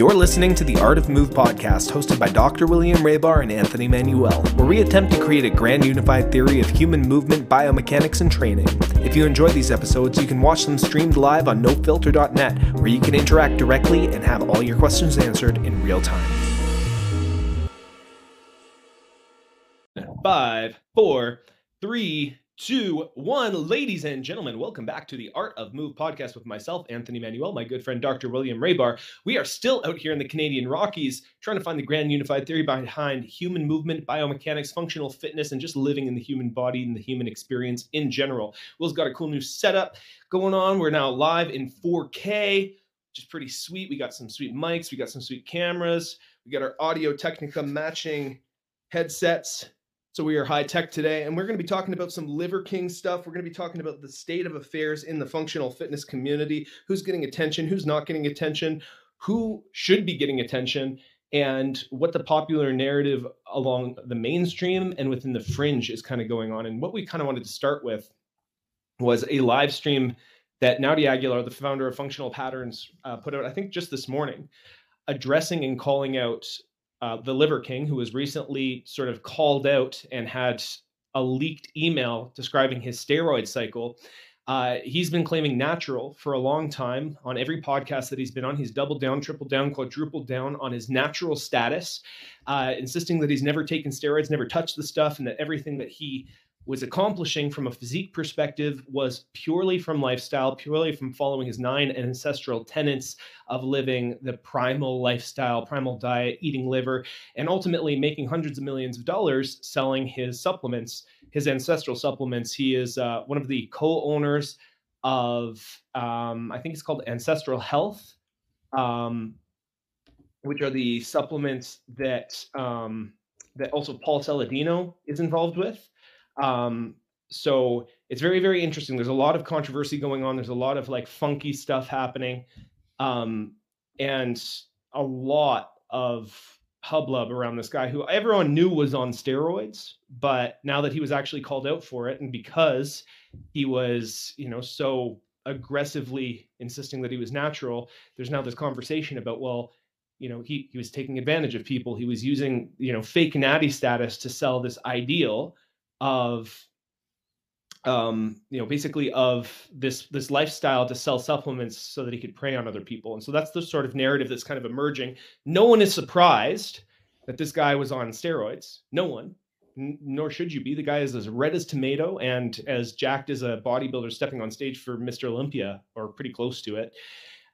You're listening to the Art of Move podcast, hosted by Dr. William Raybar and Anthony Manuele, where we attempt to create a grand unified theory of human movement, biomechanics, and training. If you enjoy these episodes, you can watch them streamed live on nofilter.net, where you can interact directly and have all your questions answered in real time. Five, four, three, two, one. Ladies and gentlemen, welcome back to the Art of Move podcast with myself, Anthony Manuele, my good friend Dr. William Raybar. We are still out here in the Canadian Rockies trying to find the grand unified theory behind human movement, biomechanics, functional fitness, and just living in the human body and the human experience in general. Will's got a cool new setup going on. We're now live in 4K, which is pretty sweet. We got some sweet mics, we got some sweet cameras, we got our Audio Technica matching headsets so we are high tech today, and we're going to be talking about some Liver King stuff. We're going to be talking about the state of affairs in the functional fitness community, who's getting attention, who's not getting attention, who should be getting attention, and what the popular narrative along the mainstream and within the fringe is kind of going on. And what we kind of wanted to start with was a live stream that Naudi Aguilar, the founder of Functional Patterns, uh, put out, I think just this morning, addressing and calling out uh, the Liver King, who was recently sort of called out and had a leaked email describing his steroid cycle. Uh, he's been claiming natural for a long time on every podcast that he's been on. He's doubled down, tripled down, quadrupled down on his natural status, uh, insisting that he's never taken steroids, never touched the stuff, and that everything that he was accomplishing from a physique perspective was purely from lifestyle, purely from following his nine ancestral tenets of living the primal lifestyle, primal diet, eating liver, and ultimately making hundreds of millions of dollars selling his supplements, his ancestral supplements. He is uh, one of the co owners of, um, I think it's called Ancestral Health, um, which are the supplements that. Um, that also Paul Saladino is involved with. Um, so it's very, very interesting. There's a lot of controversy going on. There's a lot of like funky stuff happening, um, and a lot of hubbub around this guy who everyone knew was on steroids, but now that he was actually called out for it, and because he was, you know, so aggressively insisting that he was natural, there's now this conversation about, well, you know, he he was taking advantage of people. He was using, you know, fake natty status to sell this ideal of um you know basically of this this lifestyle to sell supplements so that he could prey on other people. And so that's the sort of narrative that's kind of emerging. No one is surprised that this guy was on steroids. No one. N- nor should you be. The guy is as red as tomato and as jacked as a bodybuilder stepping on stage for mr olympia or pretty close to it.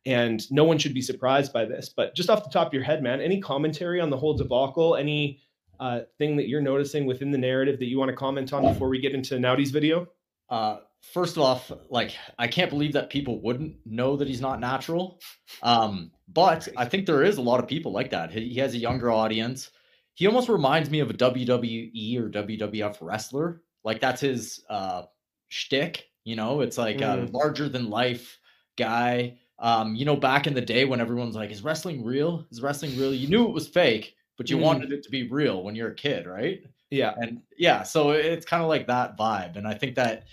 And no one should be surprised by this. But just off the top of your head man any commentary on the whole debacle? Any uh, thing that you're noticing within the narrative that you want to comment on before we get into Naudi's video? Uh, first off, like I can't believe that people wouldn't know that he's not natural. Um, but I think there is a lot of people like that. He, he has a younger audience. He almost reminds me of a WWE or WWF wrestler. Like that's his uh, shtick. You know, it's like mm. a larger than life guy. Um, you know, back in the day when everyone's like, "Is wrestling real? Is wrestling real?" You knew it was fake, but you mm. wanted it to be real when you're a kid, right? Yeah. And yeah, so it's kind of like that vibe. And I think that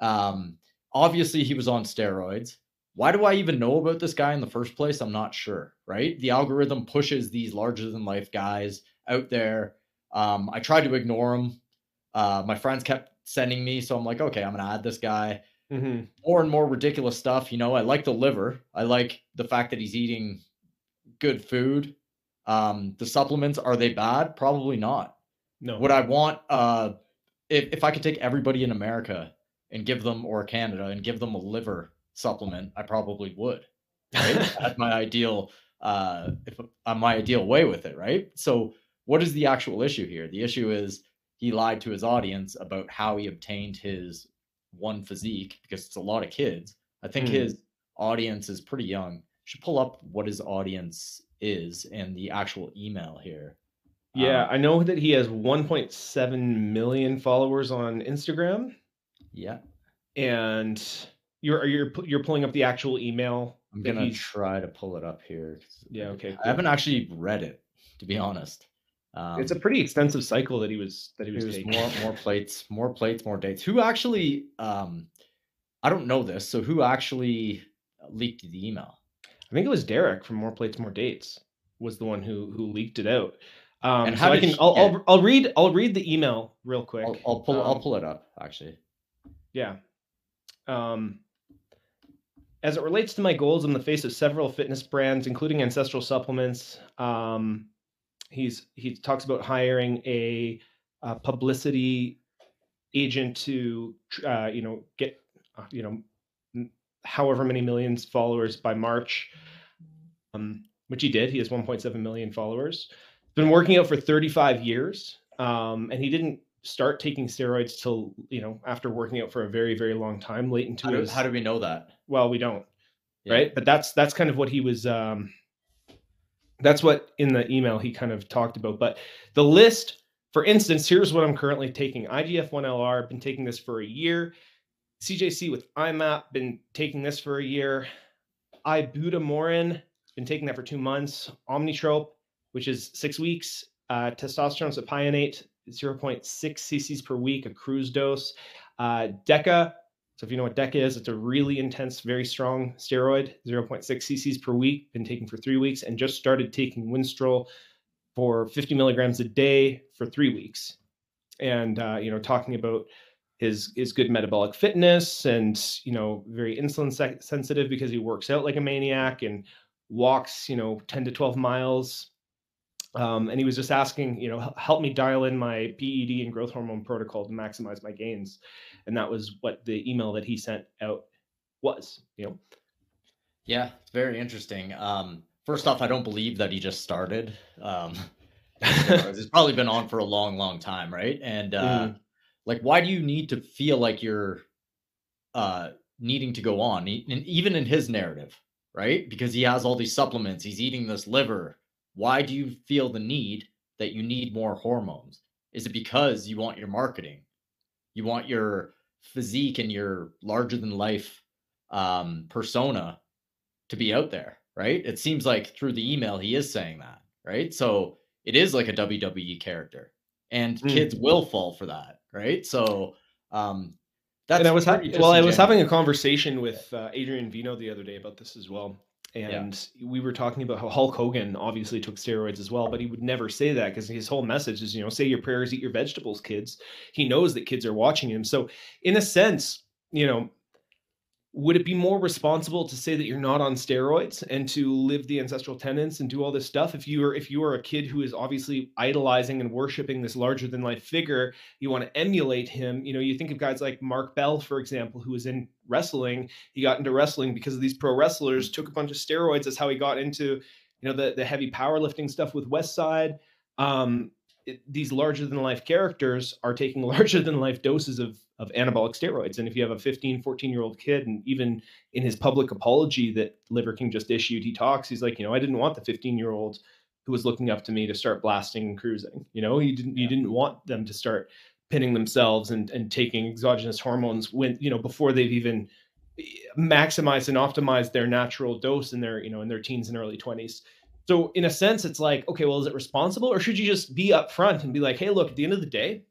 um, obviously he was on steroids. Why do I even know about this guy in the first place? I'm not sure, right? The algorithm pushes these larger than life guys out there. Um, I tried to ignore them. Uh, my friends kept sending me, so I'm like, okay, I'm gonna add this guy. Mm-hmm. More and more ridiculous stuff. You know, I like the liver. I like the fact that he's eating good food. Um, the supplements are they bad? Probably not. No. Would I want uh, if if I could take everybody in America and give them or Canada and give them a liver supplement, I probably would. Right? That's my ideal uh if uh, my ideal way with it, right? So what is the actual issue here? The issue is he lied to his audience about how he obtained his one physique because it's a lot of kids. I think mm. his audience is pretty young. Should pull up what his audience is and the actual email here. Yeah, um, I know that he has 1.7 million followers on Instagram. Yeah, and you're you're you're pulling up the actual email. I'm gonna try to pull it up here. Yeah, okay. Cool. I haven't actually read it to be honest. Um, it's a pretty extensive cycle that he was that he was, taking. More more plates, more plates, more dates. Who actually? Um, I don't know this. So who actually leaked the email? I think it was Derek from More Plates, More Dates. was the one who who leaked it out. Um, And so I can he I'll, I'll I'll read I'll read the email real quick. I'll, I'll pull I'll Um, pull it up actually. Yeah. Um, as it relates to my goals in the face of several fitness brands, including ancestral supplements, um, he's he talks about hiring a, uh publicity agent to uh, you know get uh, you know however many millions followers by March, um, which he did. He has 1.7 million followers. Been working out for 35 years, um, and he didn't start taking steroids till you know after working out for a very very long time, late into How do, his. how do we know that? well, we don't Yeah. right but that's that's kind of what he was um that's what in the email he kind of talked about but the list for instance here's what i'm currently taking igf-1lr I've been taking this for a year cjc with imap been taking this for a year ibutamoren been taking that for two months omnitrope which is six weeks uh, testosterone cypionate 0.6 cc's per week a cruise dose uh, deca so if you know what DECA is, it's a really intense, very strong steroid, 0.6 cc's per week. Been taking for three weeks, and just started taking Winstrol for 50 milligrams a day for three weeks. And uh, you know, talking about his his good metabolic fitness, and you know, very insulin se- sensitive because he works out like a maniac and walks, you know, 10 to 12 miles. Um, and he was just asking, you know, help me dial in my PED and growth hormone protocol to maximize my gains and that was what the email that he sent out was you know Yeah, very interesting. Um, first off, I don't believe that he just started. Um, it's probably been on for a long, long time, right? And uh, Mhm. Like, why do you need to feel like you're uh, needing to go on? And even in his narrative, right? Because he has all these supplements, he's eating this liver. Why do you feel the need that you need more hormones? Is it because you want your marketing? You want your physique and your larger than life um, persona to be out there, right? It seems like through the email he is saying that, right? So it is like a WWE character, and Mm. kids will fall for that, right? So um, that's and i was ha- well i was having a conversation with uh, adrian vino the other day about this as well and we were talking about how hulk hogan obviously took steroids as well but he would never say that because his whole message is you know say your prayers eat your vegetables kids. He knows that kids are watching him. So in a sense you know would it be more responsible to say that you're not on steroids and to live the ancestral tenets and do all this stuff? If you are if you are a kid who is obviously idolizing and worshiping this larger than life figure you want to emulate him. You know you think of guys like mark bell for example who was in wrestling. He got into wrestling because of these pro wrestlers took a bunch of steroids. That's how he got into you know the the heavy powerlifting stuff with west side um it, these larger than life characters are taking larger than life doses of of anabolic steroids. And if you have a 15 14 year old kid and even in his public apology that liver king just issued he talks he's like you know i didn't want the 15 year old who was looking up to me to start blasting and cruising. You know you didn't you Yeah. didn't want them to start pinning themselves and and taking exogenous hormones when you know before they've even eh, maximized and optimized their natural dose in their you know in their teens and early 20s so in a sense it's like okay well is it responsible or should you just be upfront and be like hey look at the end of the day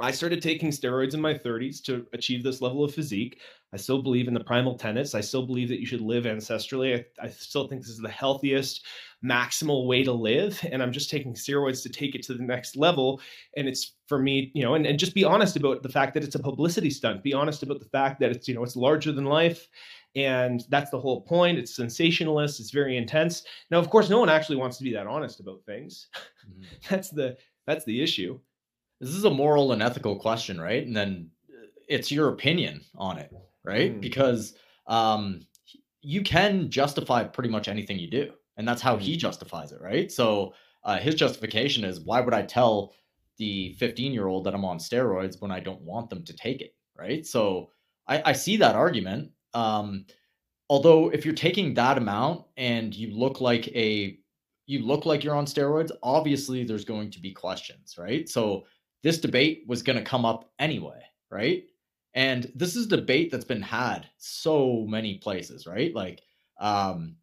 I started taking steroids in my 30s to achieve this level of physique. I still believe in the primal tenets. I still believe that you should live ancestrally. I, I still think this is the healthiest, maximal way to live. And I'm just taking steroids to take it to the next level. And it's for me, you know, and, and just be honest about the fact that it's a publicity stunt. Be honest about the fact that it's, you know, it's larger than life. And that's the whole point. It's sensationalist. It's very intense. Now, of course, no one actually wants to be that honest about things. Mhm. That's the that's the issue. This is a moral and ethical question, right? And then uh, it's your opinion on it, right? Mm. Because um, you can justify pretty much anything you do, and that's how he justifies it, right? So uh, his justification is, why would I tell the 15 year old that I'm on steroids when I don't want them to take it, right? So I, I see that argument. Um, although if you're taking that amount and you look like a you look like you're on steroids, obviously there's going to be questions, right? So this debate was going to come up anyway, right? And this is a debate that's been had so many places, right? Like, um,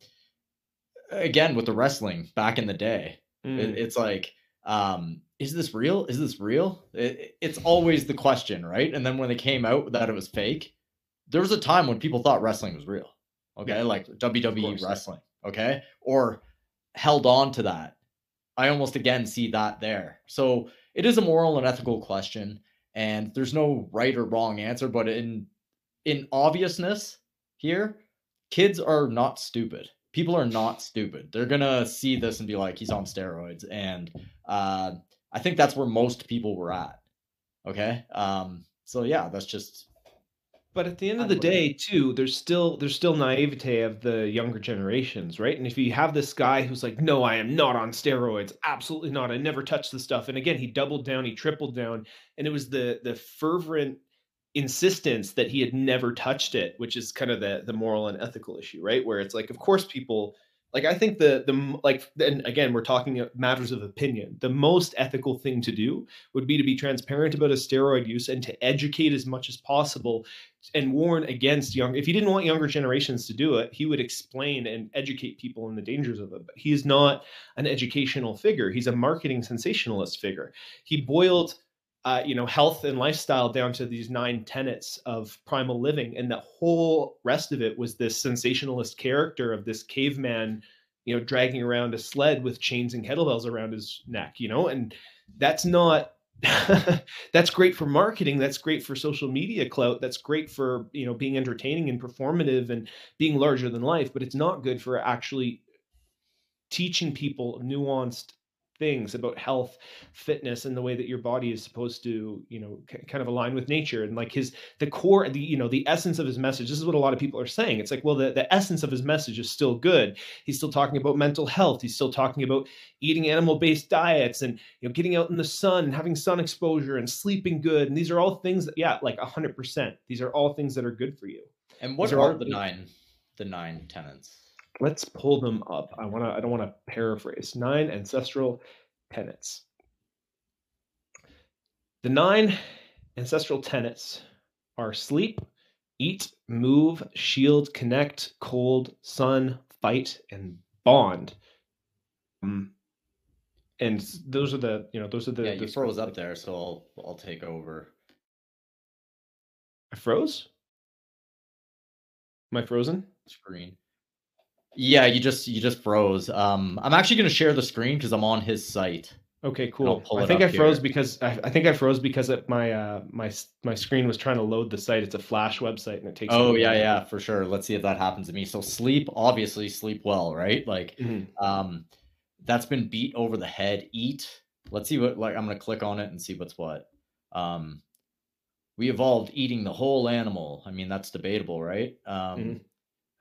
again with the wrestling back in the day, Mm. it- it's like, um, is this real? Is this real? It, it's always the question, right? And then when they came out that it was fake, there was a time when people thought wrestling was real. Okay, Yeah, like WWE wrestling. Okay, or held on to that, I almost again see that there. So it is a moral and ethical question, and there's no right or wrong answer. But in in obviousness here, kids are not stupid. People are not stupid. They're gonna see this and be like, he's on steroids, and uh, I think that's where most people were at. Okay, um, so yeah, that's just but at the end of the day, too, there's still there's still naivete of the younger generations, right? And if you have this guy who's like, "No, I am not on steroids. Absolutely not. I never touched the stuff." And again, he doubled down, he tripled down, and it was the the fervent insistence that he had never touched it, which is kind of the the moral and ethical issue, right? Where it's like, of course, people like i think the the like and again we're talking matters of opinion. The most ethical thing to do would be to be transparent about a steroid use and to educate as much as possible and warn against young if he didn't want younger generations to do it he would explain and educate people in the dangers of it. But he is not an educational figure. He's a marketing sensationalist figure. He boiled uh, you know, health and lifestyle down to these nine tenets of primal living, and the whole rest of it was this sensationalist character of this caveman, you know, dragging around a sled with chains and kettlebells around his neck, you know, and that's not that's great for marketing. That's great for social media clout. That's great for you know being entertaining and performative and being larger than life. But it's not good for actually teaching people nuanced things about health fitness and the way that your body is supposed to you know c- kind of align with nature and like his the core the you know the essence of his message this is what a lot of people are saying it's like well the, the essence of his message is still good. He's still talking about mental health he's still talking about eating animal based diets and you know getting out in the sun and having sun exposure and sleeping good and these are all things that yeah like 100% these are all things that are good for you. And what are, are the nine the nine tenants let's pull them up. I want to I don't want to paraphrase. Nine ancestral tenets. The nine ancestral tenets are sleep, eat, move, shield, connect, cold, sun, fight, and bond. Um, and those are the you know those are the. Yeah, you froze up there, so I'll I'll take over. I froze. Am I frozen? Screen. Yeah, you just you just froze. Um, I'm actually going to share the screen because I'm on his site. Okay, cool. I think I froze here. because I, I, think I froze because it, my uh my my screen was trying to load the site. It's a Flash website and it takes. Oh yeah, yeah, for sure. Let's see if that happens to me. So sleep, obviously sleep well, right? Like, mm-hmm. um, that's been beat over the head. Eat. Let's see what like I'm gonna click on it and see what's what. Um, we evolved eating the whole animal. I mean, that's debatable, right? Um, mm-hmm.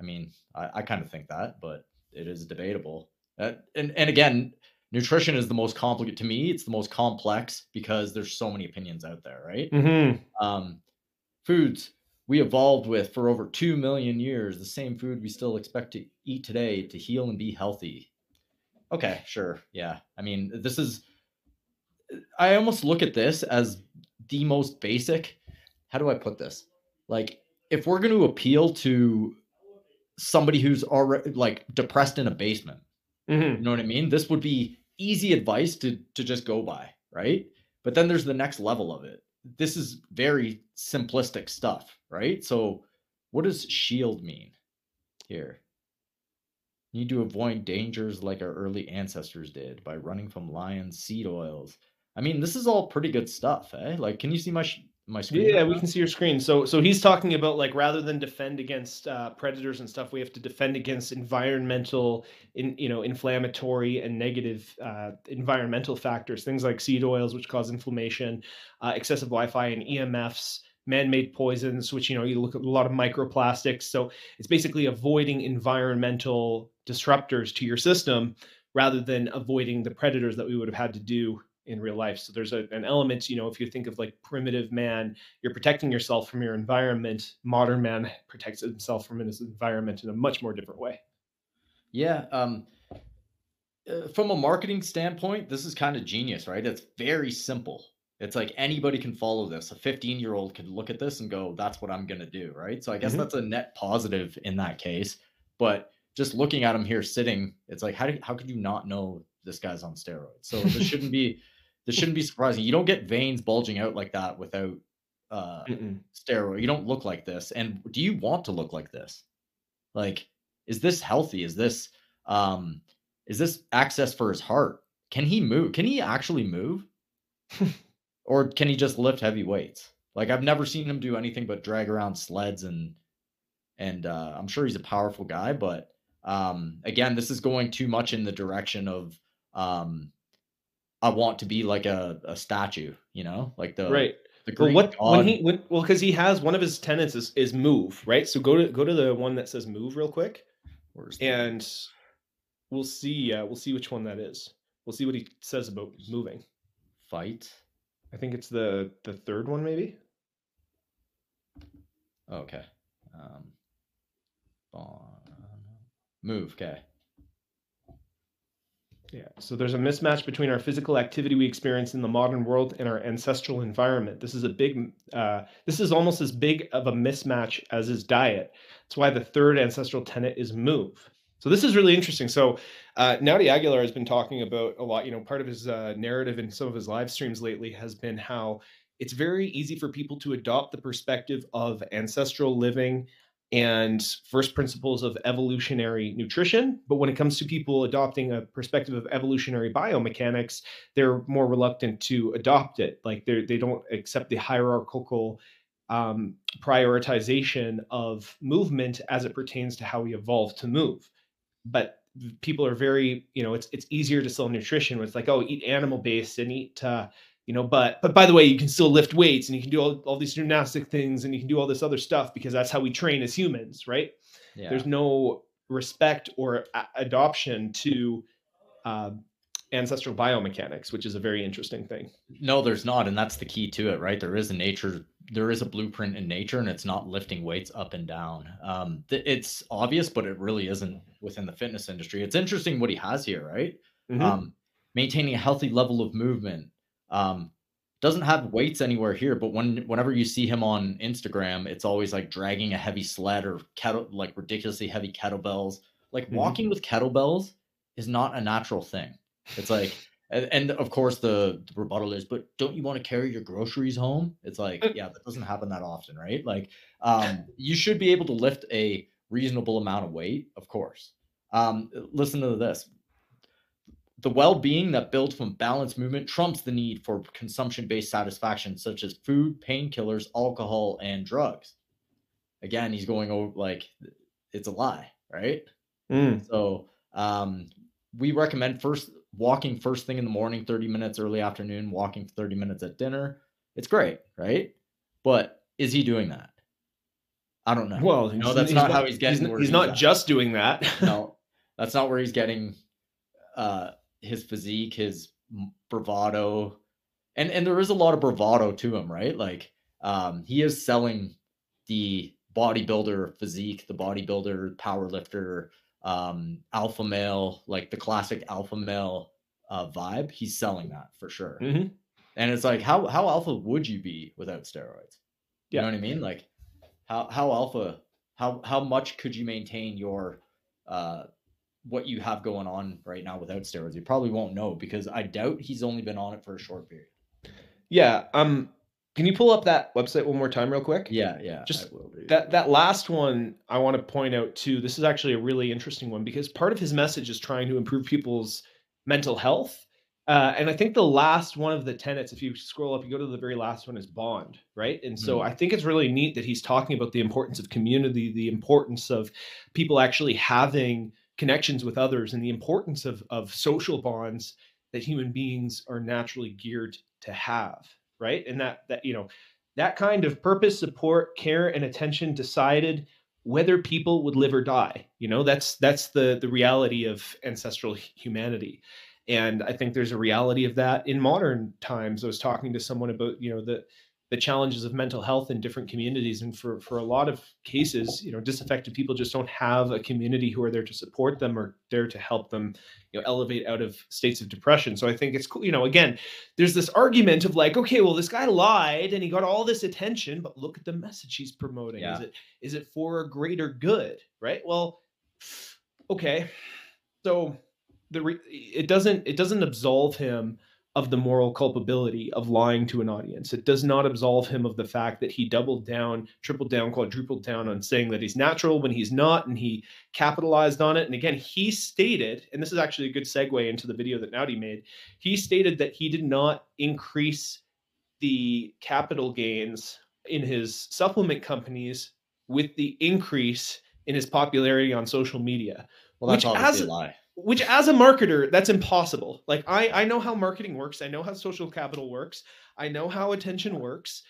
I mean, I, I kind of think that, but it is debatable. Uh, and and again, nutrition is the most complicated to me. It's the most complex because there's so many opinions out there, right? Mm-hmm. Um, foods we evolved with for over two million years, the same food we still expect to eat today to heal and be healthy. Okay, sure, yeah. I mean, this is. I almost look at this as the most basic. How do I put this? Like, if we're going to appeal to somebody who's already like depressed in a basement. Mm-hmm. You know what I mean? This would be easy advice to to just go by, right? But then there's the next level of it. This is very simplistic stuff, right? So what does shield mean here? Need to avoid dangers like our early ancestors did by running from lions, seed oils. I mean, this is all pretty good stuff, eh? Like, can you see my sh- my screen? Yeah, we can see your screen. So so he's talking about like rather than defend against uh, predators and stuff, we have to defend against environmental, in you know, inflammatory and negative uh, environmental factors, things like seed oils, which cause inflammation, uh, excessive Wi-Fi and EMFs. Man-made poisons, which you know you look at a lot of microplastics. So it's basically avoiding environmental disruptors to your system rather than avoiding the predators that we would have had to do in real life. So there's a, an element, you know, if you think of like primitive man, you're protecting yourself from your environment. Modern man protects himself from his environment in a much more different way. Yeah. Um, uh, from a marketing standpoint, this is kind of genius, right? It's very simple. It's like anybody can follow this. A 15 year old can look at this and go, that's what I'm going to do, right? So I guess mm-hmm. that's a net positive in that case. But just looking at him here sitting, it's like, how, do, how could you not know this guy's on steroids? So this shouldn't be this shouldn't be surprising. You don't get veins bulging out like that without uh, steroid. You don't look like this. And do you want to look like this? Like, is this healthy? Is this um is this access for his heart? Can he move? Can he actually move? or can he just lift heavy weights? Like I've never seen him do anything but drag around sleds and and uh, I'm sure he's a powerful guy, but um, again, this is going too much in the direction of um, I want to be like a, a statue, you know, like the right. The Well, what god. when he when, well because he has one of his tenants is, is move right. So go to go to the one that says move real quick, Where's the- and we'll see. Uh, we'll see which one that is. We'll see what he says about moving. fight. I think it's the the third one, maybe. Okay. Um, bon- move. Okay. Yeah. So there's a mismatch between our physical activity we experience in the modern world and our ancestral environment. This is a big. Uh, this is almost as big of a mismatch as is diet. That's why the third ancestral tenet is move. So this is really interesting. So uh, Naudi Aguilar has been talking about a lot. You know, part of his uh, narrative in some of his live streams lately has been how it's very easy for people to adopt the perspective of ancestral living and first principles of evolutionary nutrition. But when it comes to people adopting a perspective of evolutionary biomechanics, they're more reluctant to adopt it. Like they they don't accept the hierarchical um, prioritization of movement as it pertains to how we evolved to move. But people are very, you know, it's it's easier to sell nutrition where it's like, oh, eat animal based and eat. Uh, you know, but but by the way, you can still lift weights and you can do all, all these gymnastic things and you can do all this other stuff because that's how we train as humans, right? Yeah. there's no respect or a- adoption to uh, ancestral biomechanics, which is a very interesting thing. No, there's not, and that's the key to it, right? There is a nature, there is a blueprint in nature, and it's not lifting weights up and down. Um, th- it's obvious, but it really isn't within the fitness industry. It's interesting what he has here, right? Mhm. Um, maintaining a healthy level of movement. Um, doesn't have weights anywhere here, but when whenever you see him on Instagram, it's always like dragging a heavy sled or kettle, like ridiculously heavy kettlebells. Like Mhm. walking with kettlebells is not a natural thing. It's like, and, and of course the, the rebuttal is, but don't you want to carry your groceries home? It's like, yeah, that doesn't happen that often, right? Like, um, you should be able to lift a reasonable amount of weight, of course. Um, listen to this. The well-being that builds from balanced movement trumps the need for consumption-based satisfaction, such as food, painkillers, alcohol, and drugs. Again, he's going over like it's a lie, right? Mm. So um, we recommend first walking first thing in the morning, 30 minutes early afternoon, walking 30 minutes at dinner. It's great, right? But is he doing that? I don't know. Well, no, that's he's not, how he's getting. He's, he's not just doing that. no, that's not where he's getting uh, his physique, his bravado, and and there is a lot of bravado to him, right? Like um, he is selling the bodybuilder physique, the bodybuilder, power lifter, um, alpha male, like the classic alpha male uh, vibe. He's selling that for sure. Mhm. And it's like, how how alpha would you be without steroids? You Yeah. know what I mean? Like, how how alpha? How how much could you maintain your uh what you have going on right now without steroids? You probably won't know because I doubt he's only been on it for a short period. Yeah. Um. Can you pull up that website one more time, real quick? Yeah, yeah. Just I will do. That that last one I want to point out too. This is actually a really interesting one because part of his message is trying to improve people's mental health. Uh, and I think the last one of the tenets, if you scroll up, you go to the very last one, is bond, right? And so Mhm. I think it's really neat that he's talking about the importance of community, the importance of people actually having connections with others, and the importance of of social bonds that human beings are naturally geared to have, right? And that that you know that kind of purpose, support, care, and attention decided whether people would live or die. You know, that's that's the the reality of ancestral humanity. And I think there's a reality of that in modern times. I was talking to someone about, you know, the the challenges of mental health in different communities. And for for a lot of cases, you know, disaffected people just don't have a community who are there to support them or there to help them, you know, elevate out of states of depression. So I think it's cool, you know, again, there's this argument of like, okay, well, this guy lied and he got all this attention, but look at the message he's promoting. Yeah. Is it is it for a greater good? Right. Well, okay. So the re- it doesn't it doesn't absolve him of the moral culpability of lying to an audience. It does not absolve him of the fact that he doubled down, tripled down, quadrupled down on saying that he's natural when he's not, and he capitalized on it. And again, he stated, and this is actually a good segue into the video that Naudi made, he stated that he did not increase the capital gains in his supplement companies with the increase in his popularity on social media. Well, that's obviously a lie. Which as a marketer that's impossible like i i know how marketing works i know how social capital works i know how attention works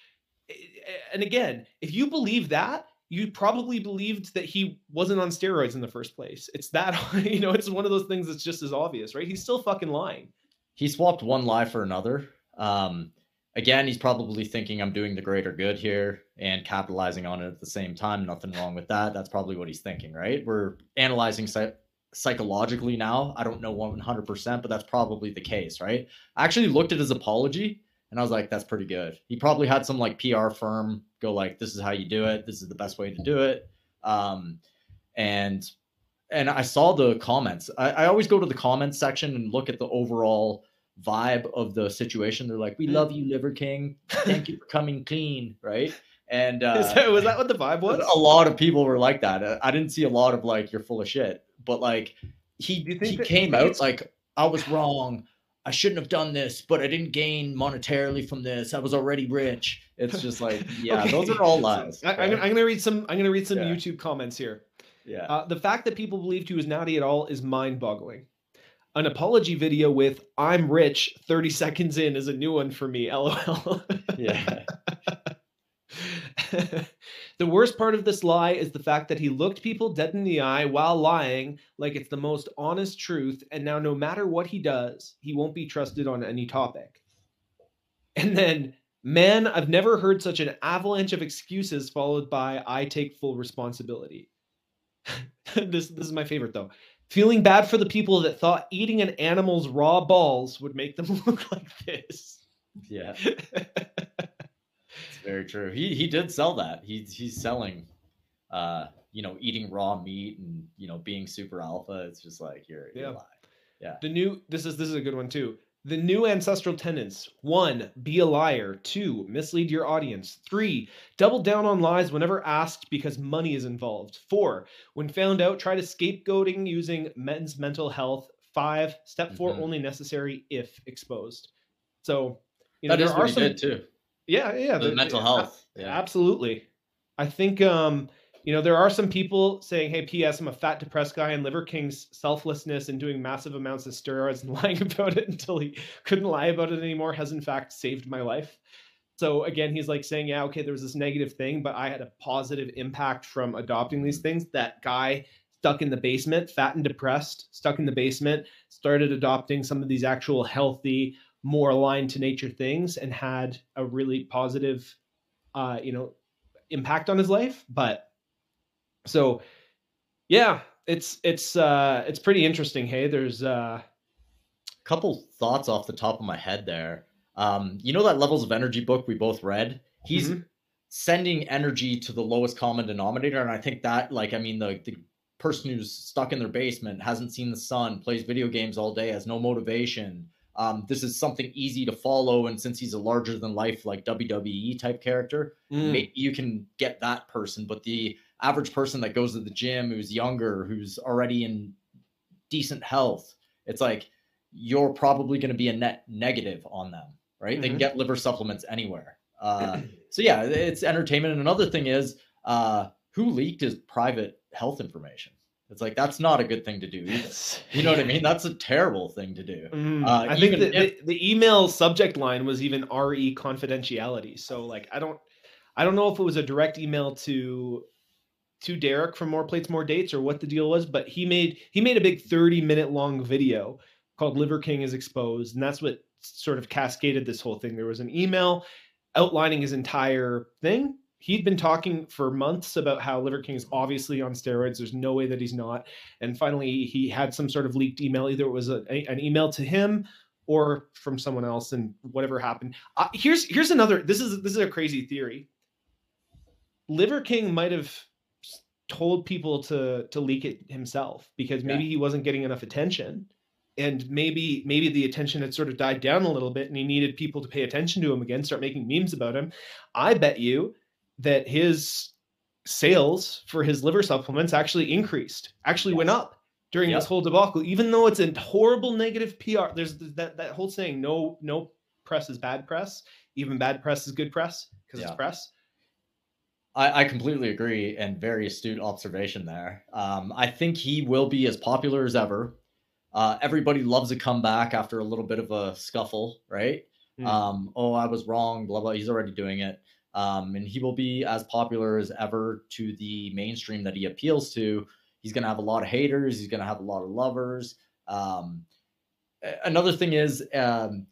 and again if you believe that you probably believed that he wasn't on steroids in the first place it's that you know it's one of those things that's just as obvious right he's still fucking lying he swapped one lie for another. Um, again, he's probably thinking I'm doing the greater good here and capitalizing on it at the same time. Nothing wrong with that. That's probably what he's thinking, right? We're analyzing psychologically now. I don't know 100%, but that's probably the case, right? I actually looked at his apology and I was like, that's pretty good. He probably had some like PR firm go like, this is how you do it. This is the best way to do it. Um, and and I saw the comments. I, I always go to the comments section and look at the overall vibe of the situation. They're like, "We Mm. love you, Liver King. Thank you for coming clean." Right? And uh, that, was that what the vibe was a lot of people were like that. Uh, I didn't see a lot of like, "You're full of shit," but like he Do you think he that- came do you think out like, "I was wrong. I shouldn't have done this, but I didn't gain monetarily from this. I was already rich." It's just like, yeah, Okay. those are all lies. I, I'm, right? gonna, I'm gonna read some i'm gonna read some Yeah. youtube comments here yeah. Uh, the fact that people believed he was naughty at all is mind boggling. An apology video with I'm rich 30 seconds in is a new one for me. LOL. yeah. the worst part of this lie is the fact that he looked people dead in the eye while lying like it's the most honest truth. And now, no matter what he does, he won't be trusted on any topic. And then, man, I've never heard such an avalanche of excuses followed by I take full responsibility. this this is my favorite though. Feeling bad for the people that thought eating an animal's raw balls would make them look like this. Yeah. Very true. He he did sell that. He's he's selling uh you know eating raw meat and you know being super alpha. It's just like you're, you're Yeah. the new this is this is a good one too. The new ancestral tenets: one, be a liar; two, mislead your audience; three, double down on lies whenever asked because money is involved; four, when found out, try to scapegoating using men's mental health; five, step 4 Mhm. only necessary if exposed. So, you know, That there are some too. Yeah, yeah. The the- mental health. Yeah. Absolutely. I think um, you know, there are some people saying, Hey, PS, I'm a fat depressed guy and Liver King's selflessness and doing massive amounts of steroids and lying about it until he couldn't lie about it anymore has in fact saved my life. So again, he's like saying, Yeah, okay, there was this negative thing, but I had a positive impact from adopting these things. That guy stuck in the basement, fat and depressed, stuck in the basement, started adopting some of these actual healthy, more aligned to nature things and had a really positive uh you know impact on his life but so yeah it's it's uh it's pretty interesting hey there's uh couple thoughts off the top of my head there. Um, you know that levels of energy book we both read? He's Mhm. sending energy to the lowest common denominator, and I think that, like, I mean, the the person who's stuck in their basement hasn't seen the sun, plays video games all day, has no motivation. Um, this is something easy to follow, and since he's a larger than life, like WWE type character, mm, you can get that person. But the average person that goes to the gym, who's younger, who's already in decent health, it's like you're probably going to be a net negative on them, right? They can Mhm. get liver supplements anywhere. Uh, so yeah, it's entertainment. And another thing is, uh, who leaked his private health information? It's like that's not a good thing to do either. You know what I mean? That's a terrible thing to do. Mm, Uh, I think even that if- the, the email subject line was even re confidentiality. So like I don't I don't know if it was a direct email to to Derek from More Plates More Dates or what the deal was, but he made he made a big 30 minute long video called Liver King is exposed and that's what sort of cascaded this whole thing. There was an email outlining his entire thing. He'd been talking for months about how Liver King is obviously on steroids. There's no way that he's not. And finally, he had some sort of leaked email. Either it was a, a- an email to him or from someone else, and whatever happened. Uh, here's here's another. This is this is a crazy theory. Liver King might have told people to to leak it himself because maybe he wasn't getting enough attention. and maybe maybe the attention had sort of died down a little bit and he needed people to pay attention to him again start making memes about him i bet you that his sales for his liver supplements actually increased actually yes. went up during yep. this whole debacle even though it's a horrible negative pr there's that that whole saying no no press is bad press even bad press is good press because yeah. it's press I, I, completely agree and very astute observation there. Um, I think he will be as popular as ever. Uh, everybody loves a comeback after a little bit of a scuffle, right? Mm. Um, oh, I was wrong, blah, blah. He's already doing it. Um, and he will be as popular as ever to the mainstream that he appeals to. He's going to have a lot of haters. He's going to have a lot of lovers. Um, another thing is, um,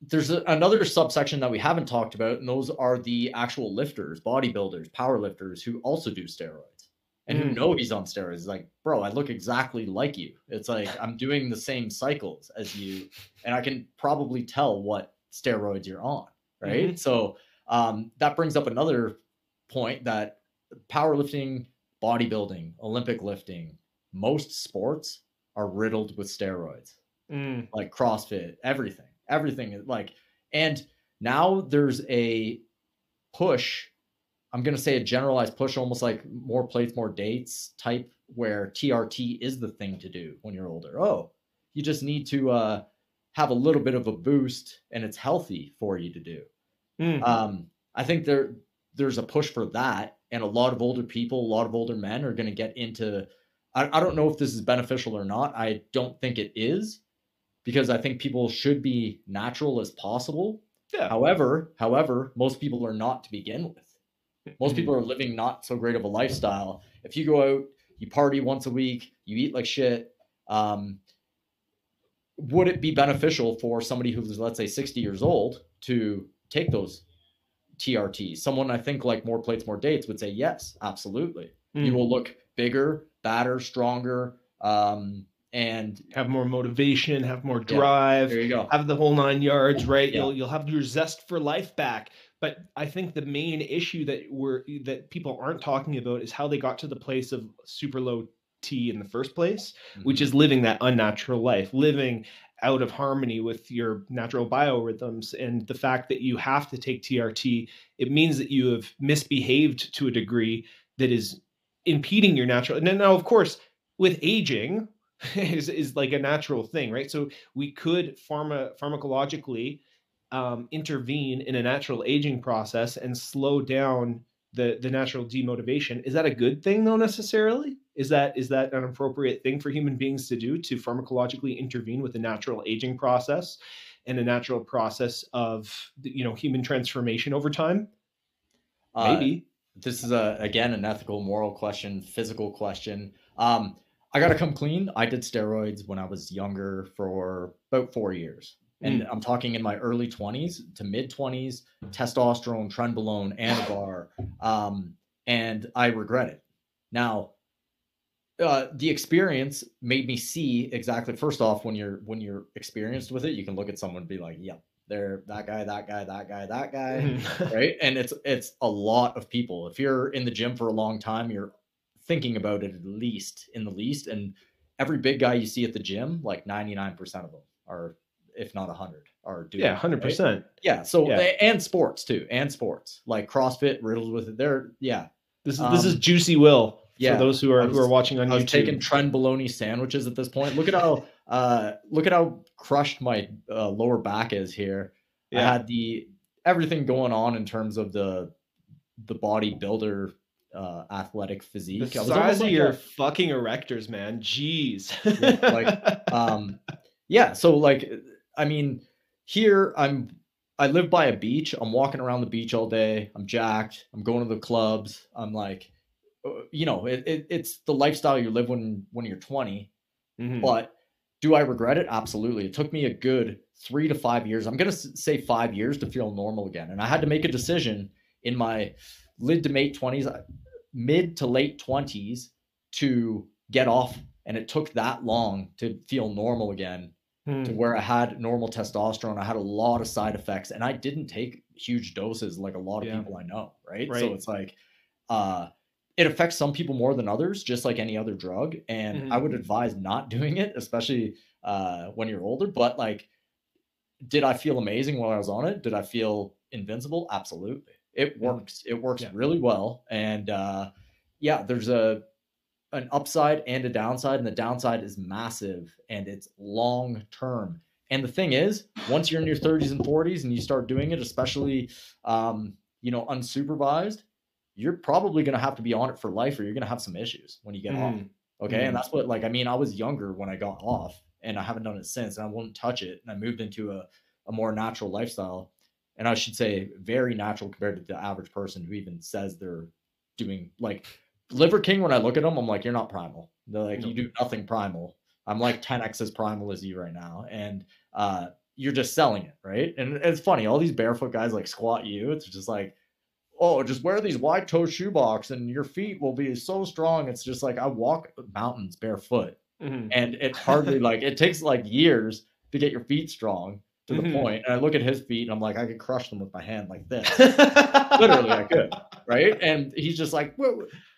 there's a, another subsection that we haven't talked about, and those are the actual lifters, bodybuilders, power lifters who also do steroids and mm. who know he's on steroids. Like, bro, I look exactly like you. It's like I'm doing the same cycles as you, and I can probably tell what steroids you're on, right? Mm-hmm. So um, that brings up another point that powerlifting, bodybuilding, Olympic lifting, most sports are riddled with steroids, mm. like CrossFit, everything everything like and now there's a push i'm going to say a generalized push almost like more plates more dates type where trt is the thing to do when you're older. Oh you just need to uh, have a little bit of a boost and it's healthy for you to do mm. um, i think there there's a push for that and a lot of older people a lot of older men are going to get into I, I don't know if this is beneficial or not i don't think it is because I think people should be natural as possible. Yeah. However, however, most people are not to begin with. Most people are living not so great of a lifestyle. If you go out, you party once a week, you eat like shit, um, would it be beneficial for somebody who's let's say 60 years old to take those TRTs? Someone I think like more plates, more dates would say yes, absolutely. Mm. You will look bigger, badder, stronger, um, and have more motivation, have more drive. Yeah, there you go. Have the whole nine yards, right? Yeah. You'll you'll have your zest for life back. But I think the main issue that we're that people aren't talking about is how they got to the place of super low T in the first place, mm-hmm. which is living that unnatural life, living out of harmony with your natural biorhythms and the fact that you have to take TRT, it means that you have misbehaved to a degree that is impeding your natural. And now, of course, with aging, is is like a natural thing, right? So we could pharma pharmacologically um, intervene in a natural aging process and slow down the the natural demotivation. Is that a good thing though necessarily? Is that is that an appropriate thing for human beings to do to pharmacologically intervene with the natural aging process and a natural process of you know human transformation over time? Uh, Maybe. Uh, this is a again an ethical, moral question, physical question. Um, I gotta come clean. I did steroids when I was younger for about four years. And mm. I'm talking in my early 20s to mid 20s, testosterone, trenbolone, anavar. Um, and I regret it. Now, uh, the experience made me see exactly first off when you're when you're experienced with it you can look at someone and be like yep they're that guy that guy that guy that guy right and it's it's a lot of people if you're in the gym for a long time you're thinking about it at least in the least. And every big guy you see at the gym, like 99% of them are, if not 100, are doing Yeah, 100%. Right? Yeah. So, yeah. and sports too, and sports like CrossFit riddled with it. They're, yeah. This is, um, this is um, Juicy Will. Yeah, for those who are was, who are watching on I was YouTube. taking trenbolone sandwiches at this point. Look at how uh look at how crushed my uh, lower back is here. Yeah. I had the everything going on in terms of the the bodybuilder uh, athletic physique. The size of like your a, fucking erectors, man. Jeez. yeah, like, um, yeah. So like, I mean, here I'm. I live by a beach. I'm walking around the beach all day. I'm jacked. I'm going to the clubs. I'm like, uh, you know, it, it, it's the lifestyle you live when when you're 20. Mm-hmm. But do I regret it? Absolutely. It took me a good three to five years. I'm gonna say five years to feel normal again, and I had to make a decision in my mid to late 20s, uh, mid to late 20s to get off. And it took that long to feel normal again hmm. to where I had normal testosterone. I had a lot of side effects and I didn't take huge doses like a lot of yeah. people I know. Right? right. So it's like, uh, it affects some people more than others, just like any other drug. And Mhm. I would advise not doing it, especially uh, when you're older. But like, did I feel amazing while I was on it? Did I feel invincible? Absolutely. It works. It works Yeah. really well. And uh, yeah, there's a an upside and a downside, and the downside is massive and it's long term. And the thing is, once you're in your 30s and 40s and you start doing it, especially um, you know, unsupervised, you're probably going to have to be on it for life or you're going to have some issues when you get off. Mhm. Okay. Mhm. And that's what, like, I mean, I was younger when I got off and I haven't done it since and I won't touch it. And I moved into a, a more natural lifestyle. And I should say, very natural compared to the average person who even says they're doing like Liver King. When I look at them, I'm like, you're not primal. They're like, you do nothing primal. I'm like 10x as primal as you right now. And, uh, you're just selling it, right? And it's funny, all these barefoot guys like Squat U. It's just like, oh, just wear these wide toe shoebox and your feet will be so strong. It's just like I walk mountains barefoot, Mhm. and it hardly like it takes like years to get your feet strong to the Mhm. point. And I look at his feet and I'm like, I could crush them with my hand like this, Literally, I could. right? And he's just like,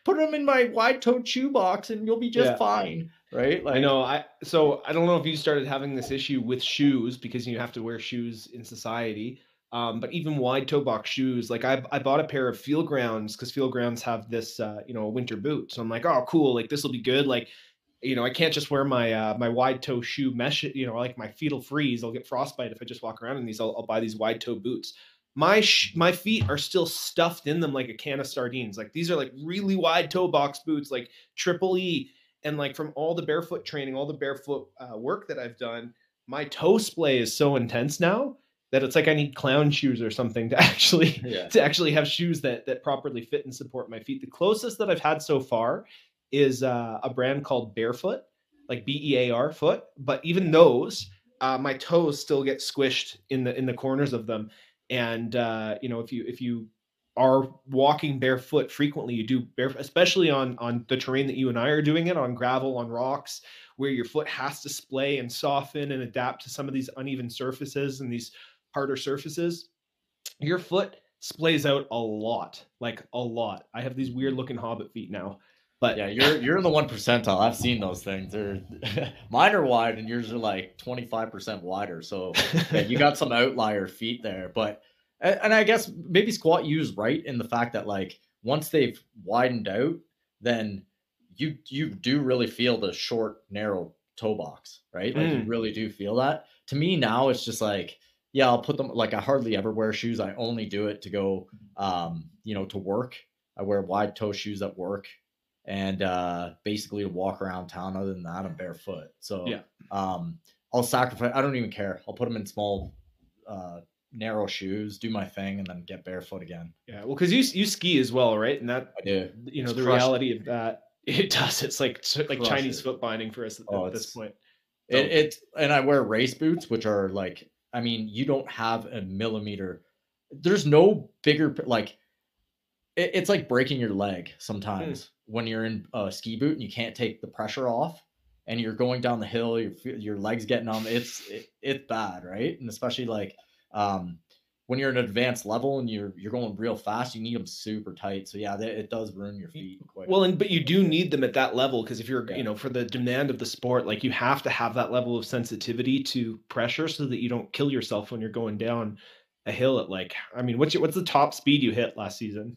put them in my wide toe shoebox and you'll be just Yeah. fine, right? Like, I know. I so I don't know if you started having this issue with shoes because you have to wear shoes in society. Um, but even wide toe box shoes, like I, I bought a pair of Feelgrounds because Feelgrounds have this, uh, you know, a winter boot. So I'm like, oh, cool, like this will be good. Like, you know, I can't just wear my uh, my wide toe shoe mesh. You know, like my feet will freeze. I'll get frostbite if I just walk around in these. I'll, I'll buy these wide toe boots. My sh- my feet are still stuffed in them like a can of sardines. Like these are like really wide toe box boots, like triple E and like from all the barefoot training all the barefoot uh, work that i've done my toe splay is so intense now that it's like i need clown shoes or something to actually yeah. to actually have shoes that that properly fit and support my feet the closest that i've had so far is uh, a brand called barefoot like b-e-a-r foot but even those uh, my toes still get squished in the in the corners of them and uh, you know if you if you are walking barefoot frequently you do bare especially on on the terrain that you and i are doing it on gravel on rocks where your foot has to splay and soften and adapt to some of these uneven surfaces and these harder surfaces your foot splays out a lot like a lot. I have these weird looking hobbit feet now but Yeah, you're you're in the one percentile. I've seen those things. They're mine are wide and yours are like 25% wider. So yeah, you got some outlier feet there. But and I guess maybe squat U's right in the fact that like once they've widened out, then you you do really feel the short, narrow toe box, right? Like you Mm. really do feel that. To me now it's just like, yeah, I'll put them like I hardly ever wear shoes. I only do it to go um, you know, to work. I wear wide toe shoes at work and uh basically to walk around town other than that i'm barefoot. So Yeah. um i'll sacrifice i don't even care. I'll put them in small uh narrow shoes do my thing and then get barefoot again. Yeah well because you you ski as well right? And that i do. you know It's the crushed. reality of that it does. It's like like Crush chinese it. foot binding for us at, Oh, at this point. It, it and i wear race boots which are like i mean you don't have a millimeter there's no bigger like it, it's like breaking your leg sometimes when you're in a ski boot and you can't take the pressure off and you're going down the hill your your legs getting on it's it, it's bad right? And especially like um when you're an advanced level and you're you're going real fast you need them super tight. So yeah it does ruin your feet quite well and but you do need them at that level because if you're Yeah. you know for the demand of the sport like you have to have that level of sensitivity to pressure so that you don't kill yourself when you're going down a hill at like i mean what's your, what's the top speed you hit last season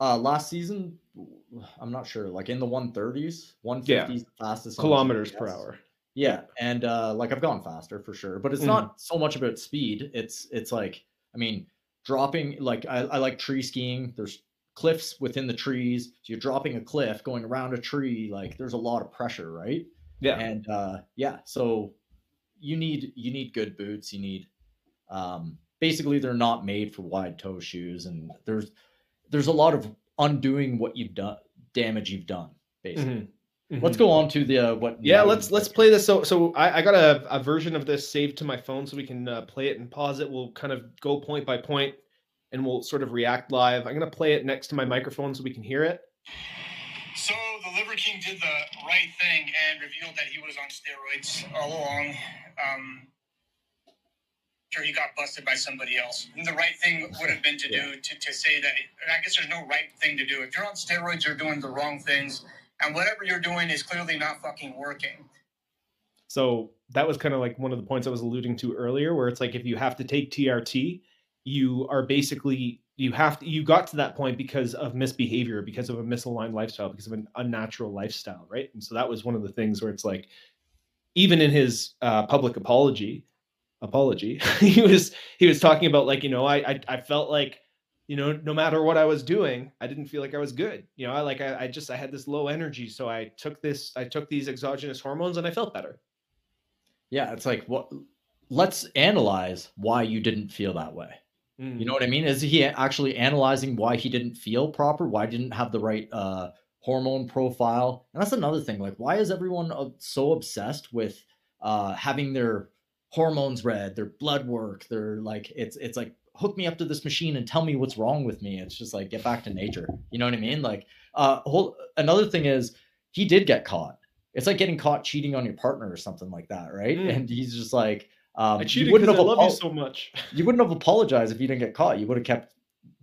Uh, last season, I'm not sure, like in the 130s, 150s, the fastest kilometers per hour Yeah, and uh, like I've gone faster for sure, but it's Mhm. not so much about speed. It's it's like I mean, dropping like I, I like tree skiing. There's cliffs within the trees. So you're dropping a cliff, going around a tree. Like there's a lot of pressure, right? yeah And uh, yeah, so you need you need good boots. You need um, basically they're not made for wide toe shoes, and there's there's a lot of undoing what you've done, damage you've done. Basically, Mhm. let's go on to the uh, what. yeah let's let's play this so so i, I got a, a version of this saved to my phone so we can uh, play it and pause it we'll kind of go point by point and we'll sort of react live i'm going to play it next to my microphone so we can hear it So the Liver King did the right thing and revealed that he was on steroids all along. Um, after he got busted by somebody else. And the right thing would have been to do to, to say that. I guess there's no right thing to do. If you're on steroids, you're doing the wrong things, and whatever you're doing is clearly not fucking working. So that was kind of like one of the points I was alluding to earlier, where it's like if you have to take TRT, you are basically you have to you got to that point because of misbehavior, because of a misaligned lifestyle, because of an unnatural lifestyle, right? And so that was one of the things where it's like, even in his uh, public apology, apology, he was he was talking about like you know I, I I felt like you know no matter what I was doing, I didn't feel like I was good. You know I like I, I just I had this low energy, so I took this I took these exogenous hormones and I felt better. Yeah, it's like what let's analyze why you didn't feel that way. You know what I mean? Is he actually analyzing why he didn't feel proper? Why didn't have the right uh, hormone profile? And that's another thing. Like, why is everyone uh, so obsessed with uh, having their hormones read, their blood work? They're like, it's it's like hook me up to this machine and tell me what's wrong with me. It's just like get back to nature. You know what I mean? Like, uh, whole another thing is he did get caught. It's like getting caught cheating on your partner or something like that, right? Mm. And he's just like, um, I you cheated wouldn't because I have love you so much. you wouldn't have apologized if you didn't get caught. You would have kept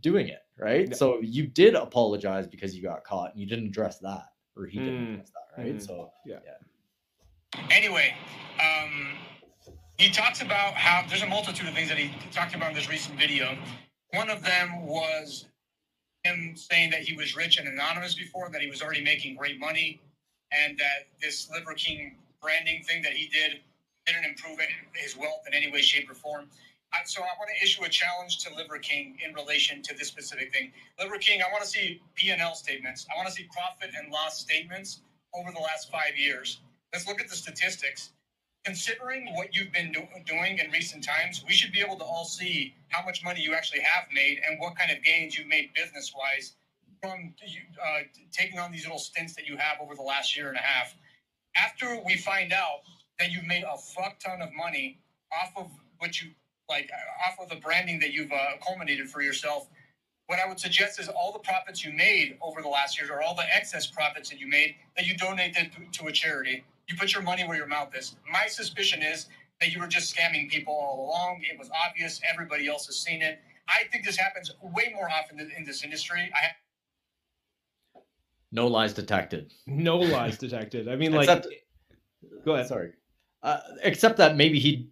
doing it, right? Yeah. So you did apologize because you got caught, and you didn't address that, or he didn't Mm. address that, right? Mm. So Anyway, um, he talks about how there's a multitude of things that he talked about in this recent video. One of them was him saying that he was rich and anonymous before, that he was already making great money, and that this Liver King branding thing that he did didn't improve his wealth in any way, shape, or form. So I want to issue a challenge to Liver King in relation to this specific thing. Liver King, I want to see P&L statements. I want to see profit and loss statements over the last five years. Let's look at the statistics. Considering what you've been do- doing in recent times, we should be able to all see how much money you actually have made and what kind of gains you've made business wise from uh, taking on these little stints that you have over the last year and a half. After we find out that you've made a fuck ton of money off of what you like, off of the branding that you've uh, culminated for yourself, what I would suggest is all the profits you made over the last year, or all the excess profits that you made, that you donated to, to a charity. You put your money where your mouth is. My suspicion is that you were just scamming people all along. It was obvious. Everybody else has seen it. I think this happens way more often in, in this industry. I no lies detected. No lies detected. I mean, like, Except- go ahead. Sorry, uh, except that maybe he,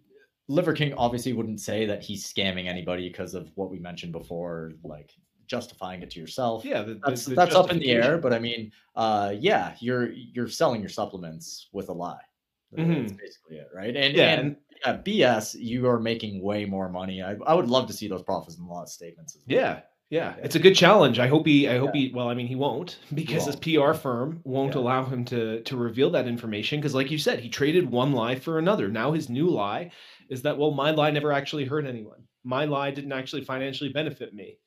Liver King, obviously wouldn't say that he's scamming anybody because of what we mentioned before, like justifying it to yourself. Yeah, the, the- that's the that's up in the air. But I mean, uh, yeah, you're you're selling your supplements with a lie. That's Mhm. basically it, right? And Yeah, and at BS, you are making way more money. I, I would love to see those profits and loss statements as well. Yeah, yeah, Yeah. it's a good challenge. I hope he. I hope he. Well, I mean, he won't because his won't. PR firm won't Yeah. allow him to to reveal that information. Because, like you said, he traded one lie for another. Now his new lie is that well, my lie never actually hurt anyone. My lie didn't actually financially benefit me.